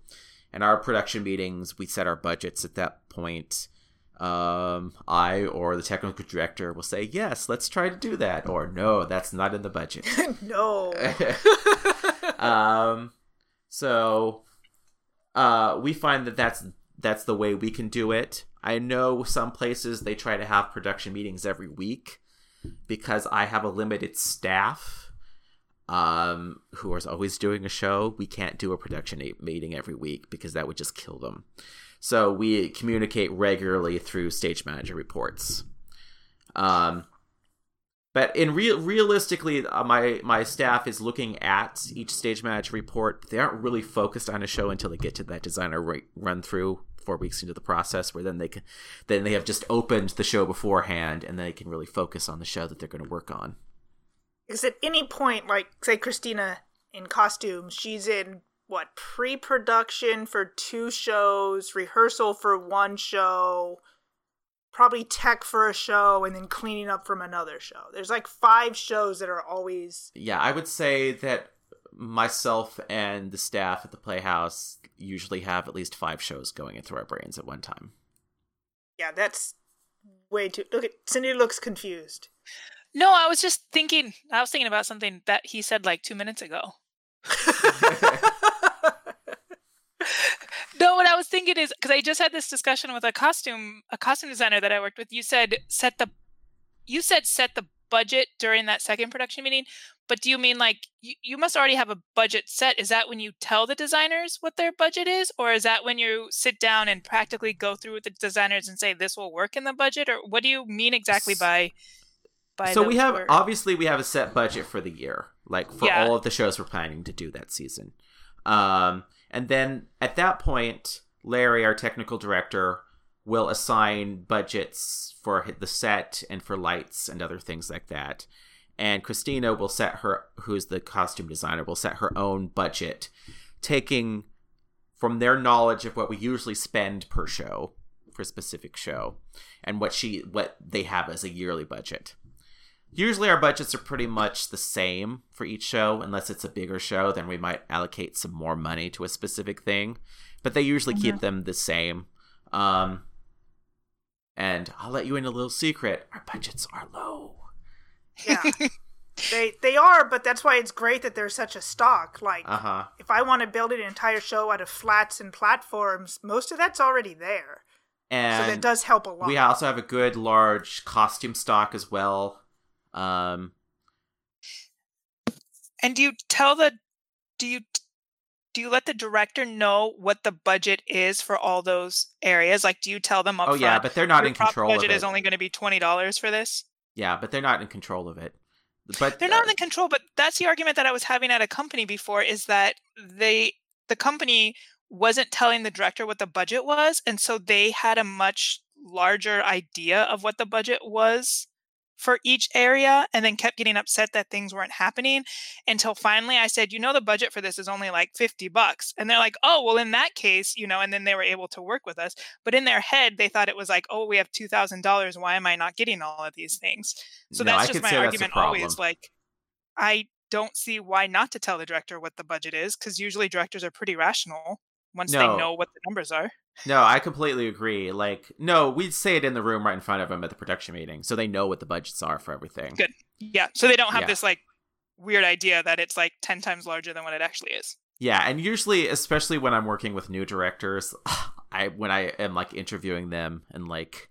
And our production meetings, we set our budgets at that point um, I or the technical director will say, yes, let's try to do that. Or no, that's not in the budget. no. um, so uh, we find that that's that's the way we can do it. I know some places they try to have production meetings every week because I have a limited staff um, who is always doing a show. We can't do a production meeting every week because that would just kill them. So we communicate regularly through stage manager reports. Um, but in real realistically, uh, my my staff is looking at each stage manager report. They aren't really focused on a show until they get to that designer run through four weeks into the process, where then they can then they have just opened the show beforehand, and they can really focus on the show that they're going to work on. Because at any point, like say Christina in costume she's in what pre-production for two shows, rehearsal for one show, probably tech for a show, and then cleaning up from another show. There's like five shows that are always. Yeah, I would say that myself and the staff at the Playhouse usually have at least five shows going into our brains at one time. Yeah, that's way too. Look at Cindy looks confused. No, I was just thinking. I was thinking about something that he said like two minutes ago. no, what I was thinking is because I just had this discussion with a costume a costume designer that I worked with. You said set the you said set the budget during that second production meeting, but do you mean like you, you must already have a budget set? Is that when you tell the designers what their budget is, or is that when you sit down and practically go through with the designers and say this will work in the budget, or what do you mean exactly by? by so we have word? obviously we have a set budget for the year, like for yeah. all of the shows we're planning to do that season. Um, and then at that point, Larry, our technical director, will assign budgets for the set and for lights and other things like that. And Christina will set her, who's the costume designer, will set her own budget, taking from their knowledge of what we usually spend per show for a specific show and what she what they have as a yearly budget. Usually our budgets are pretty much the same for each show, unless it's a bigger show, then we might allocate some more money to a specific thing. But they usually mm-hmm. keep them the same. Um, and I'll let you in a little secret: our budgets are low. Yeah, they they are, but that's why it's great that there's such a stock. Like, uh-huh. if I want to build an entire show out of flats and platforms, most of that's already there. And so that does help a lot. We also have a good large costume stock as well. Um, and do you tell the do you do you let the director know what the budget is for all those areas? Like, do you tell them up Oh yeah, but they're not in control. Budget is only going to be twenty dollars for this. Yeah, but they're not in control of it. But they're not uh, in control. But that's the argument that I was having at a company before is that they the company wasn't telling the director what the budget was, and so they had a much larger idea of what the budget was for each area and then kept getting upset that things weren't happening until finally I said, you know, the budget for this is only like 50 bucks. And they're like, oh, well, in that case, you know, and then they were able to work with us. But in their head, they thought it was like, oh, we have $2,000. Why am I not getting all of these things? So no, that's just my argument always. Like, I don't see why not to tell the director what the budget is because usually directors are pretty rational once no. they know what the numbers are. No, I completely agree. Like, no, we'd say it in the room right in front of them at the production meeting, so they know what the budgets are for everything. Good. Yeah. So they don't have yeah. this like weird idea that it's like ten times larger than what it actually is. Yeah, and usually, especially when I'm working with new directors, I when I am like interviewing them and like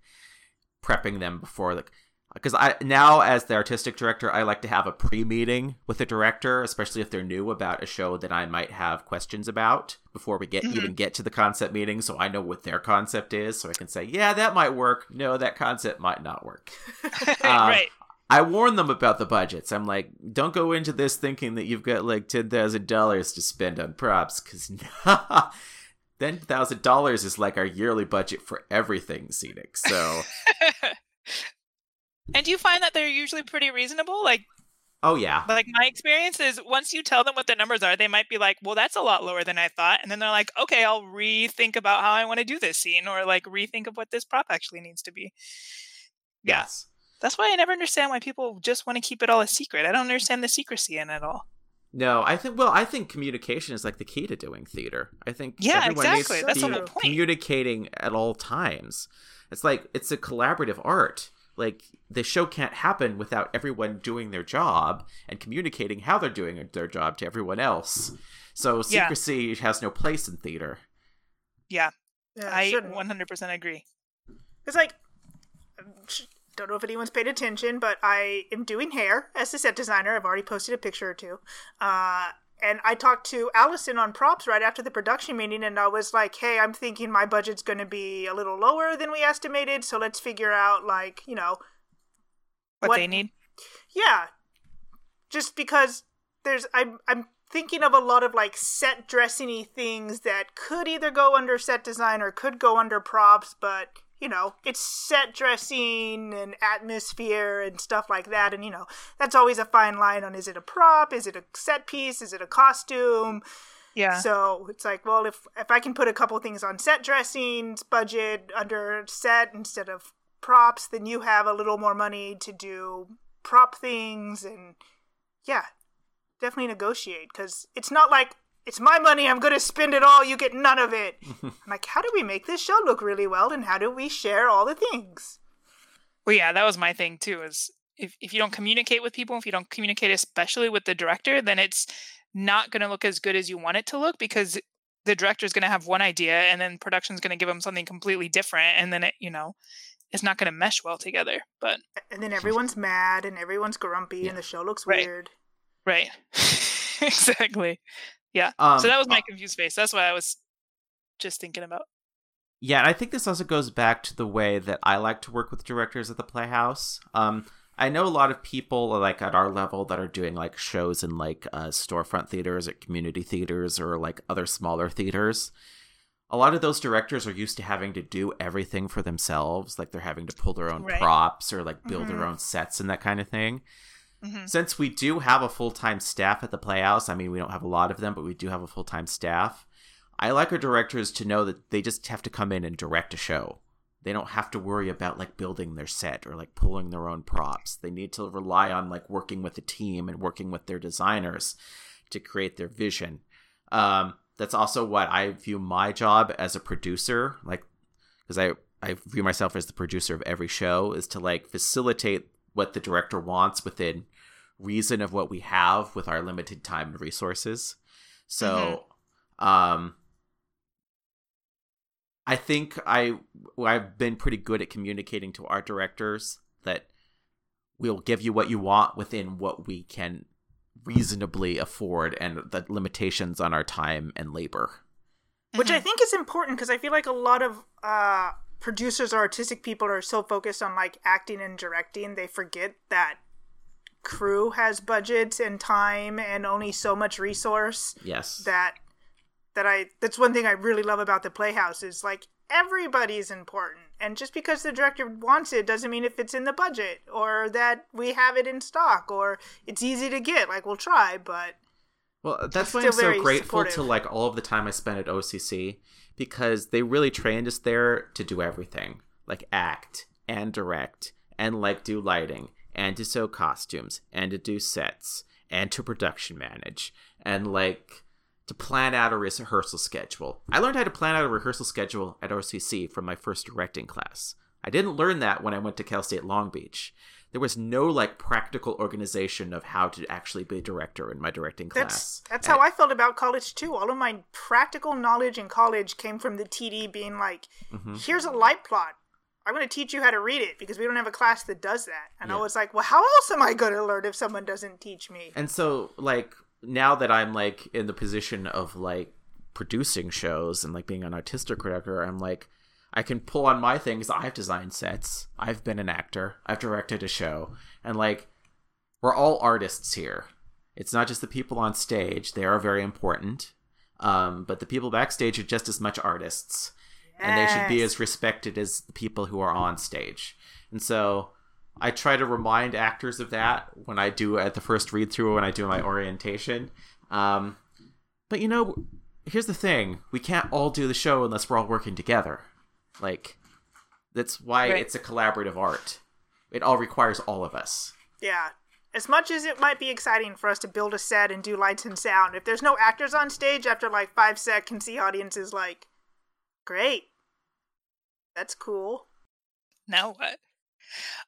prepping them before like because I now as the artistic director, I like to have a pre-meeting with the director, especially if they're new about a show that I might have questions about before we get mm-hmm. even get to the concept meeting, so I know what their concept is, so I can say, yeah, that might work. No, that concept might not work. um, right. I warn them about the budgets. I'm like, don't go into this thinking that you've got like ten thousand dollars to spend on props, because ten thousand dollars is like our yearly budget for everything scenic. So. And do you find that they're usually pretty reasonable? Like, Oh yeah. like my experience is once you tell them what the numbers are, they might be like, "Well, that's a lot lower than I thought," and then they're like, "Okay, I'll rethink about how I want to do this scene, or like rethink of what this prop actually needs to be." Yeah. Yes. That's why I never understand why people just want to keep it all a secret. I don't understand the secrecy in it all. No, I think. Well, I think communication is like the key to doing theater. I think Yeah, everyone exactly. needs That's the whole point. communicating at all times. It's like it's a collaborative art. Like the show can't happen without everyone doing their job and communicating how they're doing their job to everyone else. So Yeah. secrecy has no place in theater. Yeah, Yeah, I shouldn't. 100% agree. It's like, don't know if anyone's paid attention, but I am doing hair as the set designer. I've already posted a picture or two. Uh, and I talked to Allison on props right after the production meeting, and I was like, hey, I'm thinking my budget's going to be a little lower than we estimated, so let's figure out, like, you know, What, What- they need. yeah, just because there's I'm I'm thinking of a lot of like set dressingy things that could either go under set design or could go under props, but you know, it's set dressing and atmosphere and stuff like that and you know, that's always a fine line on is it a prop, is it a set piece, is it a costume? Yeah. So it's like, well, if if I can put a couple things on set dressings budget under set instead of props, then you have a little more money to do prop things and yeah, definitely negotiate because it's not like it's my money. I'm going to spend it all. You get none of it. I'm like, how do we make this show look really well, and how do we share all the things? Well, yeah, that was my thing too. Is if if you don't communicate with people, if you don't communicate especially with the director, then it's not going to look as good as you want it to look because the director is going to have one idea and then production's going to give them something completely different, and then it you know it's not going to mesh well together. But And then everyone's mad and everyone's grumpy, Yeah. and the show looks Right. weird. right, exactly. Yeah. Um, so that was my confused face. That's what I was just thinking about. Yeah, and I think this also goes back to the way that I like to work with directors at the Playhouse. Um, I know a lot of people like at our level that are doing like shows in like uh, storefront theaters or community theaters or like other smaller theaters. A lot of those directors are used to having to do everything for themselves, like they're having to pull their own Right. props or like build Mhm. their own sets and that kind of thing. Hmm Since we do have a full time staff at the Playhouse, I mean, we don't have a lot of them, but we do have a full time staff. I like our directors to know that they just have to come in and direct a show. They don't have to worry about like building their set or like pulling their own props. They need to rely on like working with a team and working with their designers to create their vision. Um, that's also what I view my job as a producer, like because I I view myself as the producer of every show is to like facilitate what the director wants within reason of what we have with our limited time and resources. So, um, I think I I've been pretty good at communicating to our directors that we'll give you what you want within what we can reasonably afford and the limitations on our time and labor. which I think is important because I feel like a lot of uh, producers or artistic people are so focused on like acting and directing, they forget that crew has budgets and time and only so much resource Yes. that that I that's one thing I really love about the Playhouse is like everybody's important. And just because the director wants it doesn't mean it fits in the budget or that we have it in stock or it's easy to get like we'll try but Well, that's why I'm so grateful to like all of the time I spent at OCC because they really trained us there to do everything, like act and direct and like do lighting and to sew costumes and to do sets and to production manage and like to plan out a rehearsal schedule. I learned how to plan out a rehearsal schedule at OCC from my first directing class. I didn't learn that when I went to Cal State Long Beach. There was no like practical organization of how to actually be a director in my directing class. that's And- how I felt about college too. All of my practical knowledge in college came from the TD being like, Mhm. "Here's a light plot. I'm going to teach you how to read it because we don't have a class that does that." And I was like, "Well, how else am I going to learn if someone doesn't teach me?" And so like now that I'm like in the position of like producing shows and like being an artistic director, I'm like I can pull on my things. I've designed sets. I've been an actor. I've directed a show. And like we're all artists here. It's not just the people on stage. They are very important. Um, but the people backstage are just as much artists. And they should be as respected as the people who are on stage. And so I try to remind actors of that when I do at the first read through when I do my orientation. Um, but you know, here's the thing: we can't all do the show unless we're all working together. Like that's why Right. it's a collaborative art. It all requires all of us. Yeah. As much as it might be exciting for us to build a set and do lights and sound, if there's no actors on stage after like five seconds, the audience is like, great. That's cool. Now what?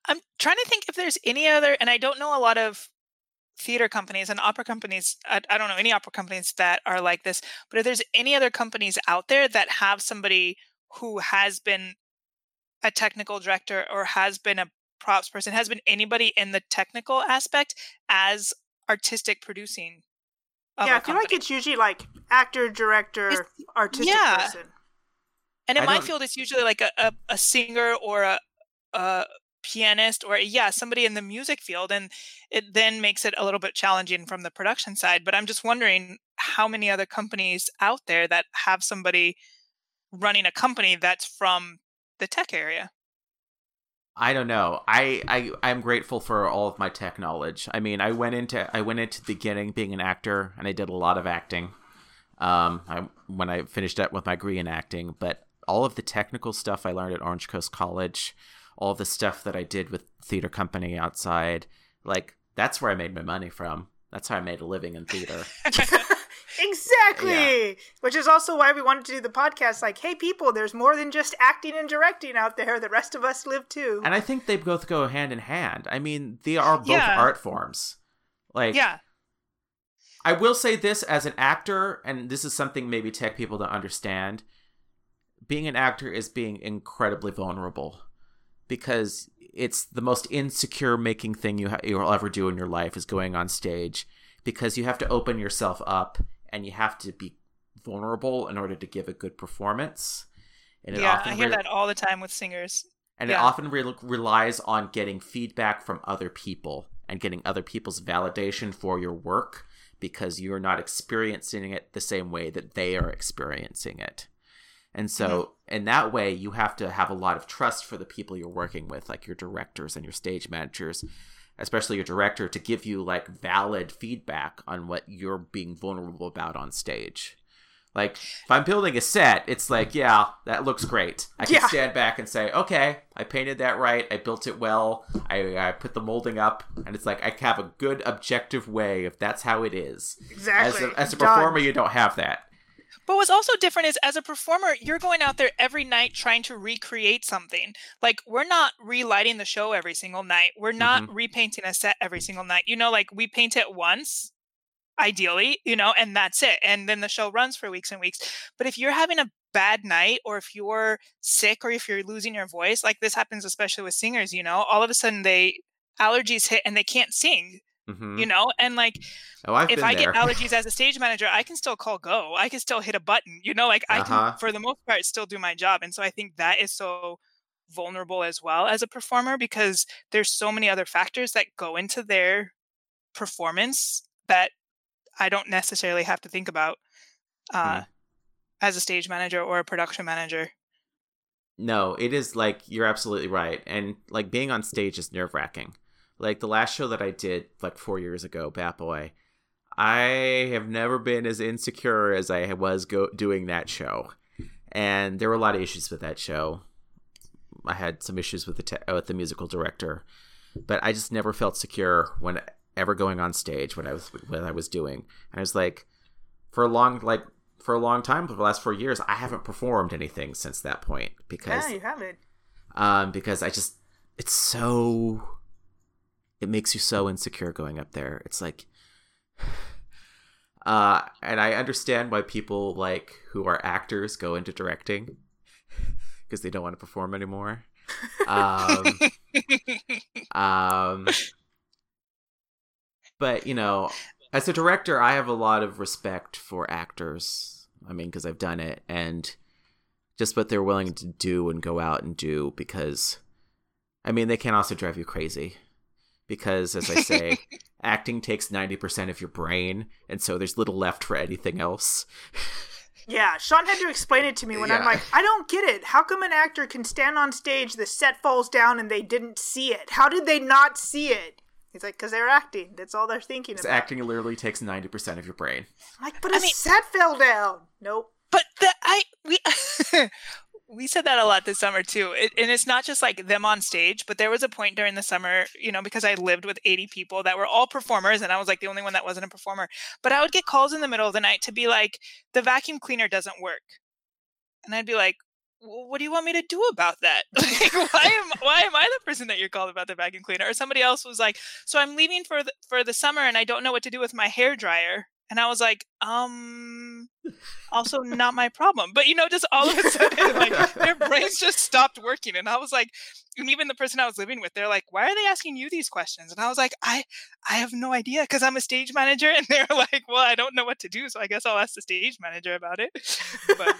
I'm trying to think if there's any other, and I don't know a lot of theater companies and opera companies. I, I don't know any opera companies that are like this, but if there's any other companies out there that have somebody who has been a technical director or has been a props person, has been anybody in the technical aspect as artistic producing. Of yeah, a I feel like it's usually like actor, director, It's- artistic yeah. person. And in I my don't- field, it's usually like a, a, a singer or a, a pianist or yeah, somebody in the music field, and it then makes it a little bit challenging from the production side. But I'm just wondering how many other companies out there that have somebody running a company that's from the tech area. I don't know. I, I I'm grateful for all of my tech knowledge. I mean, I went into I went into the beginning being an actor, and I did a lot of acting. Um, I, when I finished up with my degree in acting, but all of the technical stuff I learned at Orange Coast College, all the stuff that I did with theater company outside, like that's where I made my money from. That's how I made a living in theater. Exactly. Which is also why we wanted to do the podcast. Like, hey, people, there's more than just acting and directing out there. The rest of us live too. and I think they both go hand in hand. I mean, they are both Yeah. art forms. Like, yeah, I will say this as an actor, and this is something maybe tech people don't understand. Being an actor is being incredibly vulnerable because it's the most insecure making thing you ha- you'll ever do in your life is going on stage because you have to open yourself up and you have to be vulnerable in order to give a good performance. And it yeah. often I hear re- that all the time with singers. and it often re- relies on getting feedback from other people and getting other people's validation for your work because you're not experiencing it the same way that they are experiencing it. And so, mm-hmm. in that way, you have to have a lot of trust for the people you're working with, like your directors and your stage managers, especially your director, to give you like valid feedback on what you're being vulnerable about on stage. Like, if I'm building a set, it's like, yeah, that looks great. I can Yeah. stand back and say, okay, I painted that right. I built it well. I, I put the molding up. And it's like, I have a good objective way if that's how it is. exactly. As a, as a performer, you don't have that. But what's also different is as a performer, you're going out there every night trying to recreate something. Like we're not relighting the show every single night. We're not mm-hmm. repainting a set every single night. You know, like we paint it once, ideally, you know, and that's it. And then the show runs for weeks and weeks. But if you're having a bad night or if you're sick or if you're losing your voice, like this happens especially with singers, you know, all of a sudden they allergies hit and they can't sing, hmm you know? And like Oh, if I there. get allergies as a stage manager, I can still call go. I can still hit a button. You know, like I Uh-huh. can, for the most part, still do my job. And so I think that is so vulnerable as well as a performer because there's so many other factors that go into their performance that I don't necessarily have to think about uh, Hmm. as a stage manager or a production manager. No, it is like you're absolutely right, and like being on stage is nerve wracking. Like the last show that I did like four years ago, Bat Boy, I have never been as insecure as I was go- doing that show, and there were a lot of issues with that show. I had some issues with the te- with the musical director, but I just never felt secure when ever going on stage when I was what I was doing. And I was like, for a long like for a long time for the last four years, I haven't performed anything since that point because Yeah, you have it. um, because I just it's so it makes you so insecure going up there. It's like uh and I understand why people like who are actors go into directing because they don't want to perform anymore. Um um but you know, as a director, I have a lot of respect for actors. I mean, because I've done it and just what they're willing to do and go out and do because I mean, they can also drive you crazy. Because as I say, acting takes 90% of your brain, and so there's little left for anything else. Yeah, Sean had to explain it to me when I'm like, I don't get it. How come an actor can stand on stage, the set falls down, and they didn't see it? How did they not see it? He's like, because they're acting. That's all they're thinking This about. acting literally takes ninety percent of your brain. I'm like, but a I mean- set fell down. Nope. But the I we we said that a lot this summer too, it, and it's not just like them on stage. But there was a point during the summer, you know, because I lived with eighty people that were all performers, and I was like the only one that wasn't a performer. But I would get calls in the middle of the night to be like, the vacuum cleaner doesn't work, and I'd be like. "Well, What do you want me to do about that? Like, why am why am I the person that you're called about the vacuum cleaner? Or somebody else was like, "So I'm leaving for the for the summer and I don't know what to do with my hair dryer." And I was like, "Um, also not my problem. But you know, just all of a sudden, like their brains just stopped working. And I was like, and even the person I was living with, they're like, why are they asking you these questions? And I was like, I I have no idea because I'm a stage manager. And they're like, well, I don't know what to do. So I guess I'll ask the stage manager about it. But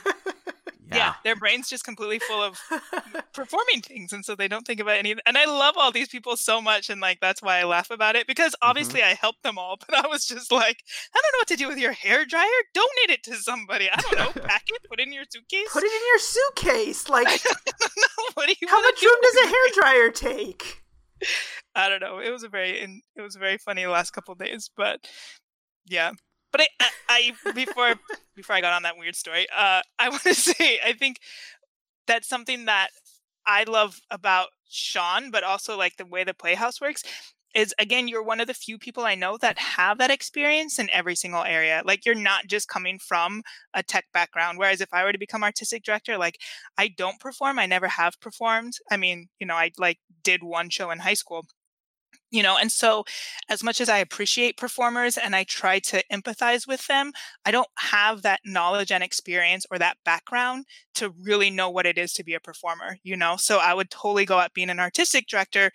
yeah, their brains just completely full of performing things. And so they don't think about any and I love all these people so much. And like that's why I laugh about it because mm-hmm. obviously I helped them all. But I was just like, I don't know what to do with your hair dryer. Donate it to somebody. I don't know. Pack it, put it in your suitcase. Put it in your suitcase. Like, I don't know. What do you how much do room does a hair dryer take? I don't know. It was a very it was very funny the last couple of days, but yeah. But I, I, I before before I got on that weird story, uh, I want to say I think that's something that I love about Sean, but also like the way the Playhouse works is again you're one of the few people I know that have that experience in every single area. Like you're not just coming from a tech background. Whereas if I were to become artistic director, like I don't perform, I never have performed. I mean, you know, I like did one show in high school. You know, and so as much as I appreciate performers and I try to empathize with them, I don't have that knowledge and experience or that background to really know what it is to be a performer, you know? So I would totally go at being an artistic director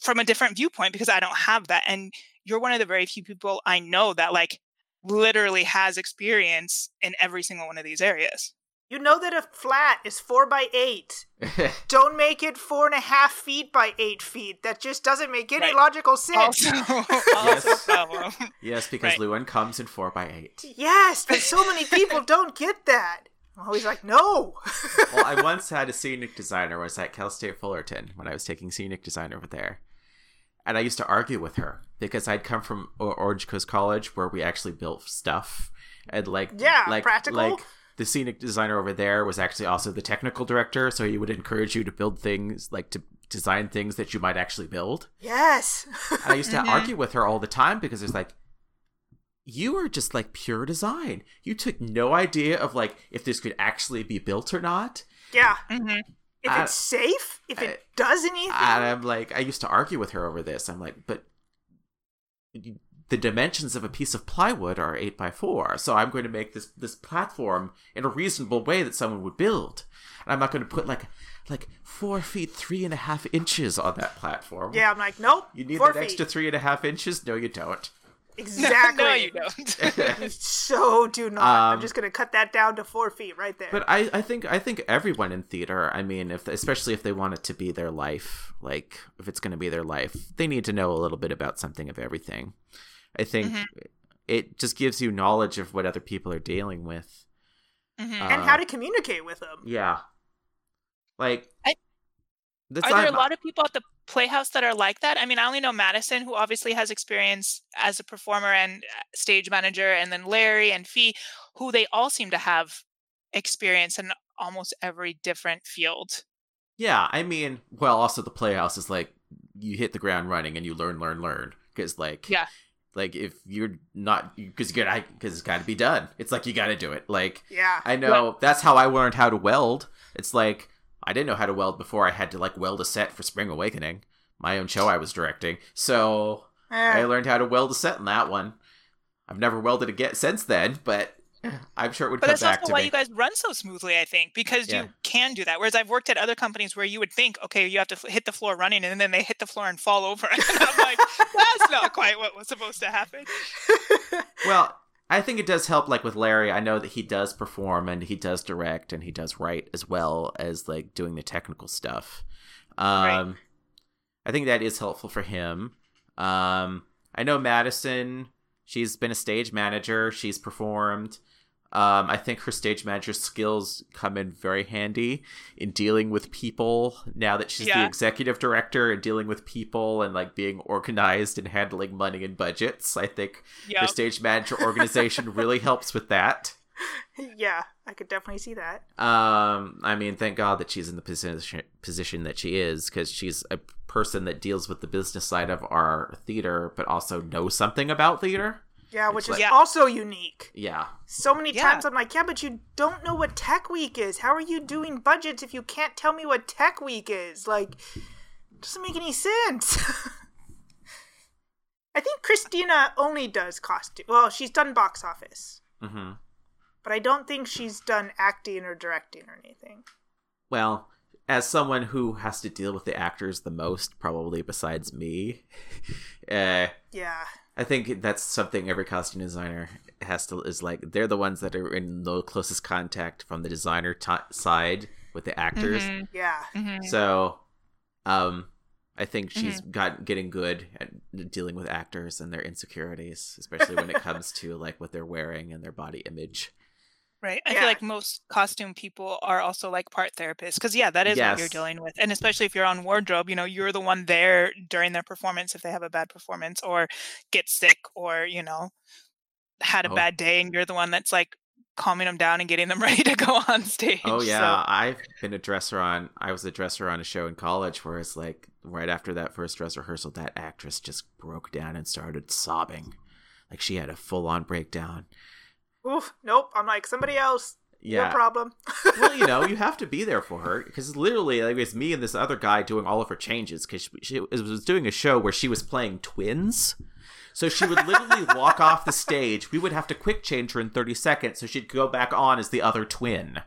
from a different viewpoint because I don't have that. And you're one of the very few people I know that like literally has experience in every single one of these areas. You know that a flat is four by eight. Don't make it four and a half feet by eight feet. That just doesn't make any Right. logical sense. Also, also Yes. problem. yes, because Right. luan comes in four by eight. Yes, but so many people don't get that. I'm always like, no. well, I once had a scenic designer. Was at Cal State Fullerton when I was taking scenic design over there, and I used to argue with her because I'd come from Orange Coast College where we actually built stuff, and like Yeah, like practical. like the scenic designer over there was actually also the technical director, so he would encourage you to build things like to design things that you might actually build. yes. I used to Mhm. argue with her all the time because it's like, you are just like pure design. You took no idea of like if this could actually be built or not. yeah. hmm If I- it's safe, if it does anything. And I'm like, I used to argue with her over this. I'm like, but the dimensions of a piece of plywood are eight by four, so I'm going to make this this platform in a reasonable way that someone would build. And I'm not going to put like like four feet three and a half inches on that platform. yeah, I'm like, nope. You need four that feet. extra three and a half inches? No, you don't. Exactly. no, you don't. You so do not. I'm Um, just gonna cut that down to four feet right there. But I, I think I think everyone in theater, I mean, if especially if they want it to be their life, like if it's going to be their life, they need to know a little bit about something of everything. I think Mhm. it just gives you knowledge of what other people are dealing with. Mhm. and uh, how to communicate with them. Yeah, like I- that's Are there a I'm- lot of people at the Playhouse that are like that? I mean, I only know Madison, who obviously has experience as a performer and uh, stage manager, and then Larry and Fee, who they all seem to have experience in almost every different field. Yeah, I mean, well, also the Playhouse is like you hit the ground running and you learn, learn, learn. Because like, Yeah. Like if you're not because you got because it's got to be done. It's like you got to do it. Like Yeah. I know that's how I learned how to weld. It's like I didn't know how to weld before I had to like weld a set for Spring Awakening, my own show I was directing. So I Eh, learned how to weld a set in that one. I've never welded again since then, but I'm sure it would But come that's back also to why me. you guys run so smoothly, I think, because Yeah. you can do that. Whereas I've worked at other companies where you would think, okay, you have to f- hit the floor running, and then they hit the floor and fall over. And I'm like, that's not quite what was supposed to happen. Well, I think it does help. Like with Larry, I know that he does perform and he does direct and he does write as well as like doing the technical stuff. Um, Right. I think that is helpful for him. Um, I know Madison. She's been a stage manager. She's performed. Um, I think her stage manager skills come in very handy in dealing with people now that she's the executive director and dealing with people and like being organized and handling money and budgets. I think Yeah. her stage manager organization really helps with that. yeah, I could definitely see that. Um, I mean, thank God that she's in the position position that she is because she's a person that deals with the business side of our theater, but also knows something about theater. Yeah, which It's is like- also unique. Yeah, So many Yeah. times I'm like, yeah, but you don't know what Tech Week is. How are you doing budgets if you can't tell me what Tech Week is? Like, doesn't make any sense. I think Christina only does costume. Well, she's done box office, hmm but I don't think she's done acting or directing or anything. Well, as someone who has to deal with the actors the most, probably besides me, uh, Yeah. I think that's something every costume designer has to is like they're the ones that are in the closest contact from the designer t- side with the actors. Mhm, Yeah. mhm. So, um, I think she's got getting good at dealing with actors and their insecurities, especially when it comes to like what they're wearing and their body image. Right. I Yeah. feel like most costume people are also like part therapists because, yeah, that is what you're dealing with. And especially if you're on wardrobe, you know, you're the one there during their performance if they have a bad performance or get sick or, you know, had a Oh. bad day and you're the one that's like calming them down and getting them ready to go on oh, stage. Oh yeah, So, I've been a dresser on. I was a dresser on a show in college where it's like right after that first dress rehearsal, that actress just broke down and started sobbing, like she had a full on breakdown. Oof. Nope. I'm like, somebody else. Yeah. No problem. well, you know, you have to be there for her because literally, like, it's me and this other guy doing all of her changes because she, she was doing a show where she was playing twins. So she would literally walk off the stage. We would have to quick change her in 30 seconds so she'd go back on as the other twin.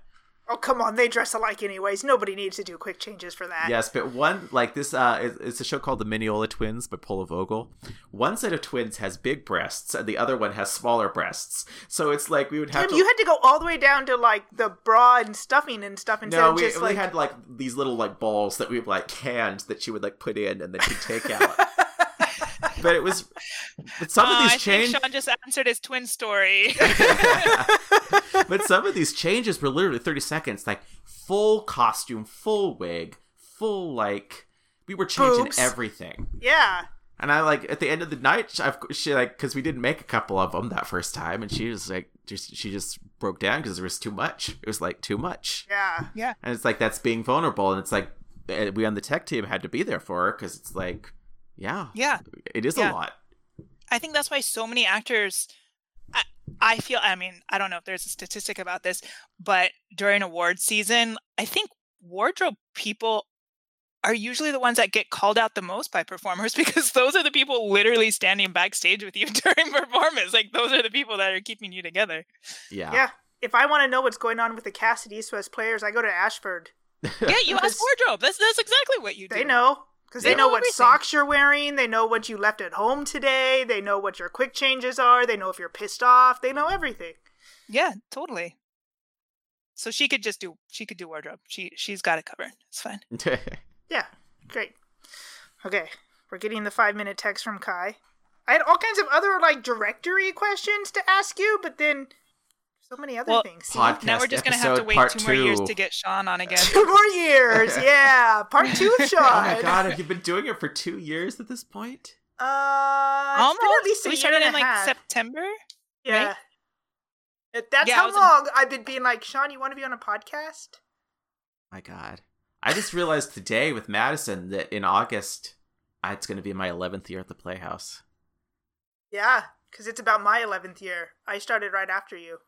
Oh, come on. They dress alike anyways. Nobody needs to do quick changes for that. Yes, but one like this uh it's a show called The Mineola Twins by Paula Vogel. One set of twins has big breasts and the other one has smaller breasts. So it's like we would have Tim, to you had to go all the way down to like the bra and stuffing and stuff instead No, of we, just we like had like these little like balls that we like canned that she would like put in and then she'd take out. but it was but some Uh, of I these change think Sean just answered his twin story. but some of these changes were literally 30 seconds like full costume full wig full like we were changing Boobs. everything yeah. and i like at the end of the night I've, she like because we didn't make a couple of them that first time and she was like just she just broke down because there was too much it was like too much Yeah. Yeah. And it's like that's being vulnerable and it's like eh, we on the tech team had to be there for her because it's like yeah yeah. it is Yeah. a lot I think that's why so many actors. I, I feel. I mean, I don't know if there's a statistic about this, but during award season, I think wardrobe people are usually the ones that get called out the most by performers because those are the people literally standing backstage with you during performance. Like those are the people that are keeping you together. yeah Yeah. If I want to know what's going on with the Cassidy at East West players, I go to Ashford. Yeah, you ask wardrobe. That's that's exactly what you do. They know. Because they, They know, know what socks you're wearing. They know what you left at home today. They know what your quick changes are. They know if you're pissed off. They know everything. Yeah, totally. So she could just do. She could do wardrobe. She she's got it covered. It's fine. Yeah. Great. Okay. We're getting the five minute text from Kai. I had all kinds of other like directory questions to ask you, but then so many other Well, things. See? Podcast now we're just gonna have to wait part two more years to get Sean on again. Two more years. Yeah. Part two of Sean. oh my god have you been doing it for two years at this point Uh, Almost. at least a we year started and in like half. September. Yeah. right? It- That's Yeah, how was in- long I've been being like, Sean, you want to be on a podcast? my god i just realized today with madison that in august uh, it's going to be my 11th year at the playhouse Yeah, because it's about my 11th year. I started right after you.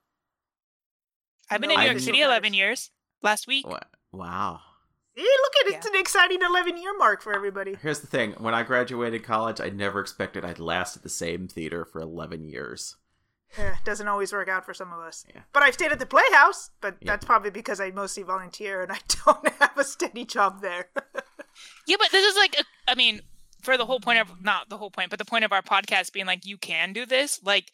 I've been No, in New York City know eleven years. Last week. Wow See, look at it. It's an exciting 11 year mark for everybody. here's the thing when i graduated college i never expected i'd last at the same theater for 11 years Eh, doesn't always work out for some of us. Yeah. But I've stayed at the Playhouse, but Yeah. that's probably because I mostly volunteer and I don't have a steady job there. Yeah, but this is like, a, I mean, for the whole point of not the whole point, but the point of our podcast being like, you can do this. Like,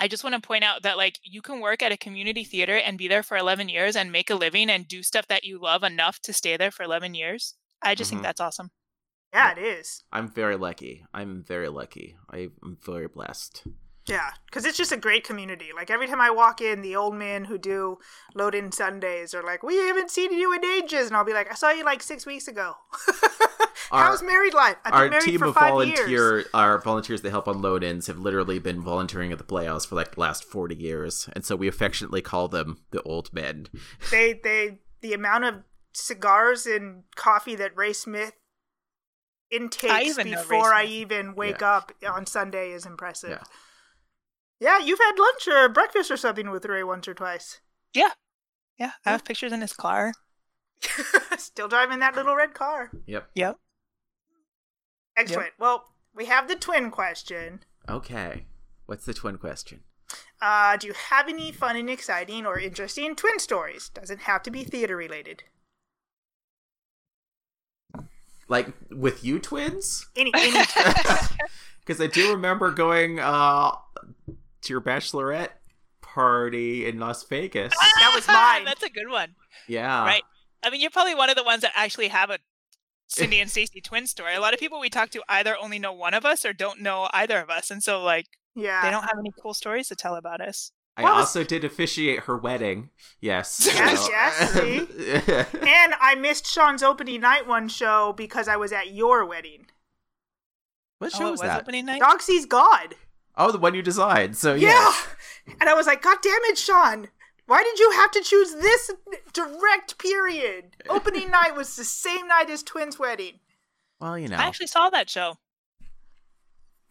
I just want to point out that like you can work at a community theater and be there for 11 years and make a living and do stuff that you love enough to stay there for 11 years. I just Mhm. think that's awesome. yeah, it is. i'm very lucky i'm very lucky i'm very blessed Yeah, because it's just a great community. Like every time I walk in, the old men who do load in Sundays are like, "We haven't seen you in ages," and I'll be like, "I saw you like six weeks ago." How's married life? I've our been married team for of five volunteer years. our volunteers that help on load-ins have literally been volunteering at the playhouse for like the last 40 years and so we affectionately call them the old men They they the amount of cigars and coffee that Ray Smith intakes even know Ray before I even wake Yeah. up on Sunday is impressive. Yeah. Yeah, you've had lunch or breakfast or something with Ray once or twice. Yeah. Yeah. I have pictures in his car. Still driving that little red car. yep Yep. Excellent. Well, we have the twin question. okay what's the twin question Uh, do you have any fun and exciting or interesting twin stories? Doesn't have to be theater related. like with you twins Any, any because i do remember going uh to your bachelorette party in las vegas ah, That was mine. That's a good one. yeah Right. I mean, you're probably one of the ones that actually have a Cindy and Stacy twin story. A lot of people we talk to either only know one of us or don't know either of us, and so like yeah. they don't have any cool stories to tell about us. i Well, also did officiate her wedding yes Yes, so- yes, see? And I missed Sean's opening night one show because I was at your wedding. what Oh, show it was was that opening night. Dog sees God. Oh the one you designed so Yeah. yes. And I was like, God damn it, Sean. Why did you have to choose this direct period? Opening night was the same night as Twins' wedding. well you know I actually saw that show.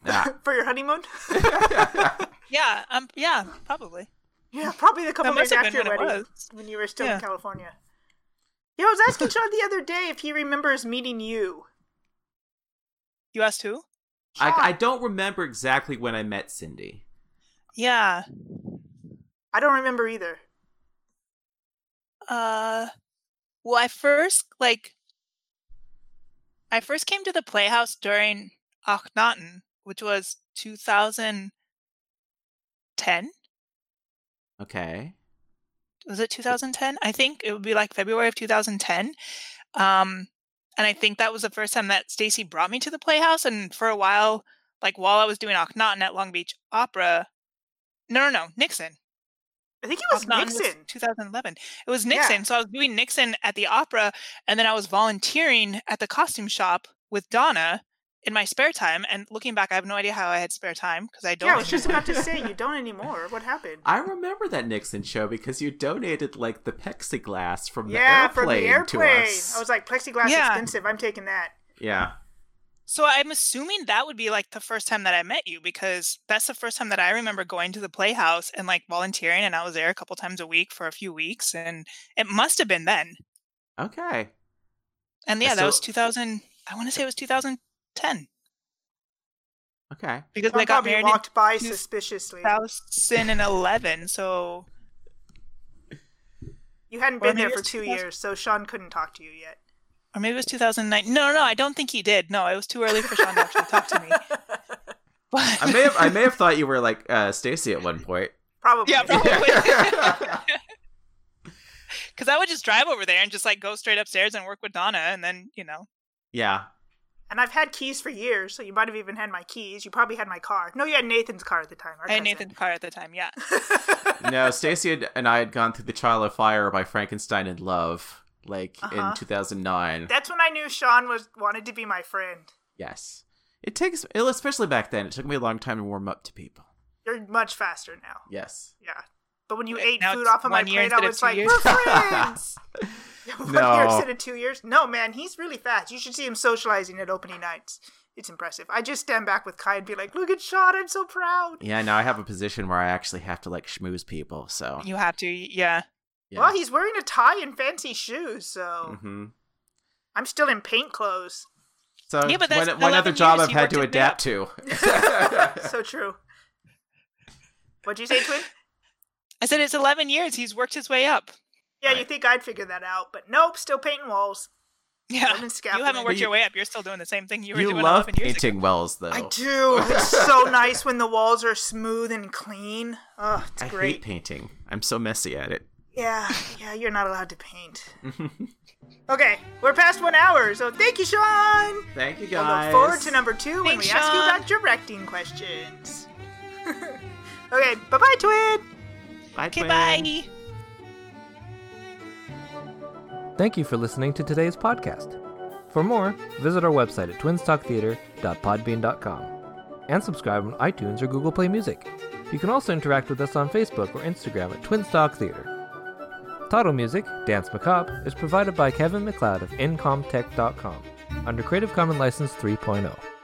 Ah. For your honeymoon? Yeah. Um. Yeah. Probably. yeah, probably a couple That days after your when wedding. was. When you were still in California. Yeah, I was asking Sean the other day if he remembers meeting you. You asked who? I, I don't remember exactly when I met Cindy. Yeah. I don't remember either. Uh, well, I first like, I first came to the Playhouse during Akhenaten, which was 2010. Okay. Was it 2010? I think it would be like February of 2010. Um, and I think that was the first time that Stacy brought me to the Playhouse. And for a while, like while I was doing Akhenaten at Long Beach Opera, no, no, no, Nixon. I think it was Akhenaten was Nixon. 2011. It was Yeah. Nixon. So I was doing Nixon at the opera, and then I was volunteering at the costume shop with Donna in my spare time. And looking back, I have no idea how I had spare time because I don't. Yeah, I was just about to say you don't anymore. What happened? I remember that Nixon show because you donated like the plexiglass from the yeah, airplane, from the airplane. to us. I was like, plexiglass Yeah. expensive. I'm taking that. yeah. So I'm assuming that would be like the first time that I met you because that's the first time that I remember going to the Playhouse and like volunteering, and I was there a couple times a week for a few weeks, and it must have been then. Okay. And yeah, uh, that was 2000. I want to say it was 2010 Okay. because Sean I got probably married walked by in suspiciously. 2011. So You hadn't been there for two 2000 years, so Sean couldn't talk to you yet. or maybe it was 2009. No, no, no, I don't think he did. No, it was too early for Sean to actually talk to me. But I may have I may have thought you were like uh, Stacy at one point. Probably. yeah, probably. Because I would just drive over there and just like go straight upstairs and work with Donna, and then you know, yeah. And I've had keys for years, so you might have even had my keys. You probably had my car. No, you had Nathan's car at the time. I had cousin. Nathan's car at the time. Yeah, No, Stacy and I had gone through the Trial of Fire by Frankenstein in Love, like Uh-huh. in 2009. That's when I knew Sean was wanted to be my friend. yes. It takes, especially back then, it took me a long time to warm up to people. You're much faster now. Yes. Yeah. But when you Yeah, ate food off of my plate, I was like, years. we're friends. one No. year instead of two years. No, man, he's really fast. You should see him socializing at opening nights. It's impressive. I just stand back with Kai and be like, look at Sean, I'm so proud. Yeah, now I have a position where I actually have to like schmooze people, so. you have to. Yeah, Yeah. Well, he's wearing a tie and fancy shoes, so hmm I'm still in paint clothes. So Yeah, but that's one, one other job I've had to adapt to. so true. What'd you say, Twin? I said it's 11 years. He's worked his way up. Yeah, you think I'd figure that out, but nope, still painting walls. Yeah, you haven't worked But your way up. You're still doing the same thing you were doing. you doing love 11 years ago. painting wells, though. I do. It's so nice when the walls are smooth and clean. Oh, it's I great. hate painting. I'm so messy at it. Yeah, yeah, you're not allowed to paint. okay, we're past one hour, so thank you, Sean. Thank you, We'll guys. look forward to number two when Thanks, we ask you Sean. about directing questions. okay, bye bye, Twin. Bye, Okay, twin. bye. Thank you for listening to today's podcast. For more, visit our website at twinstalktheater.podbean.com and subscribe on iTunes or Google Play Music. You can also interact with us on Facebook or Instagram at Twinstalk Theater. Title music, Danse Macabre, is provided by Kevin MacLeod of Incompetech.com under Creative Commons License oh. 3.0.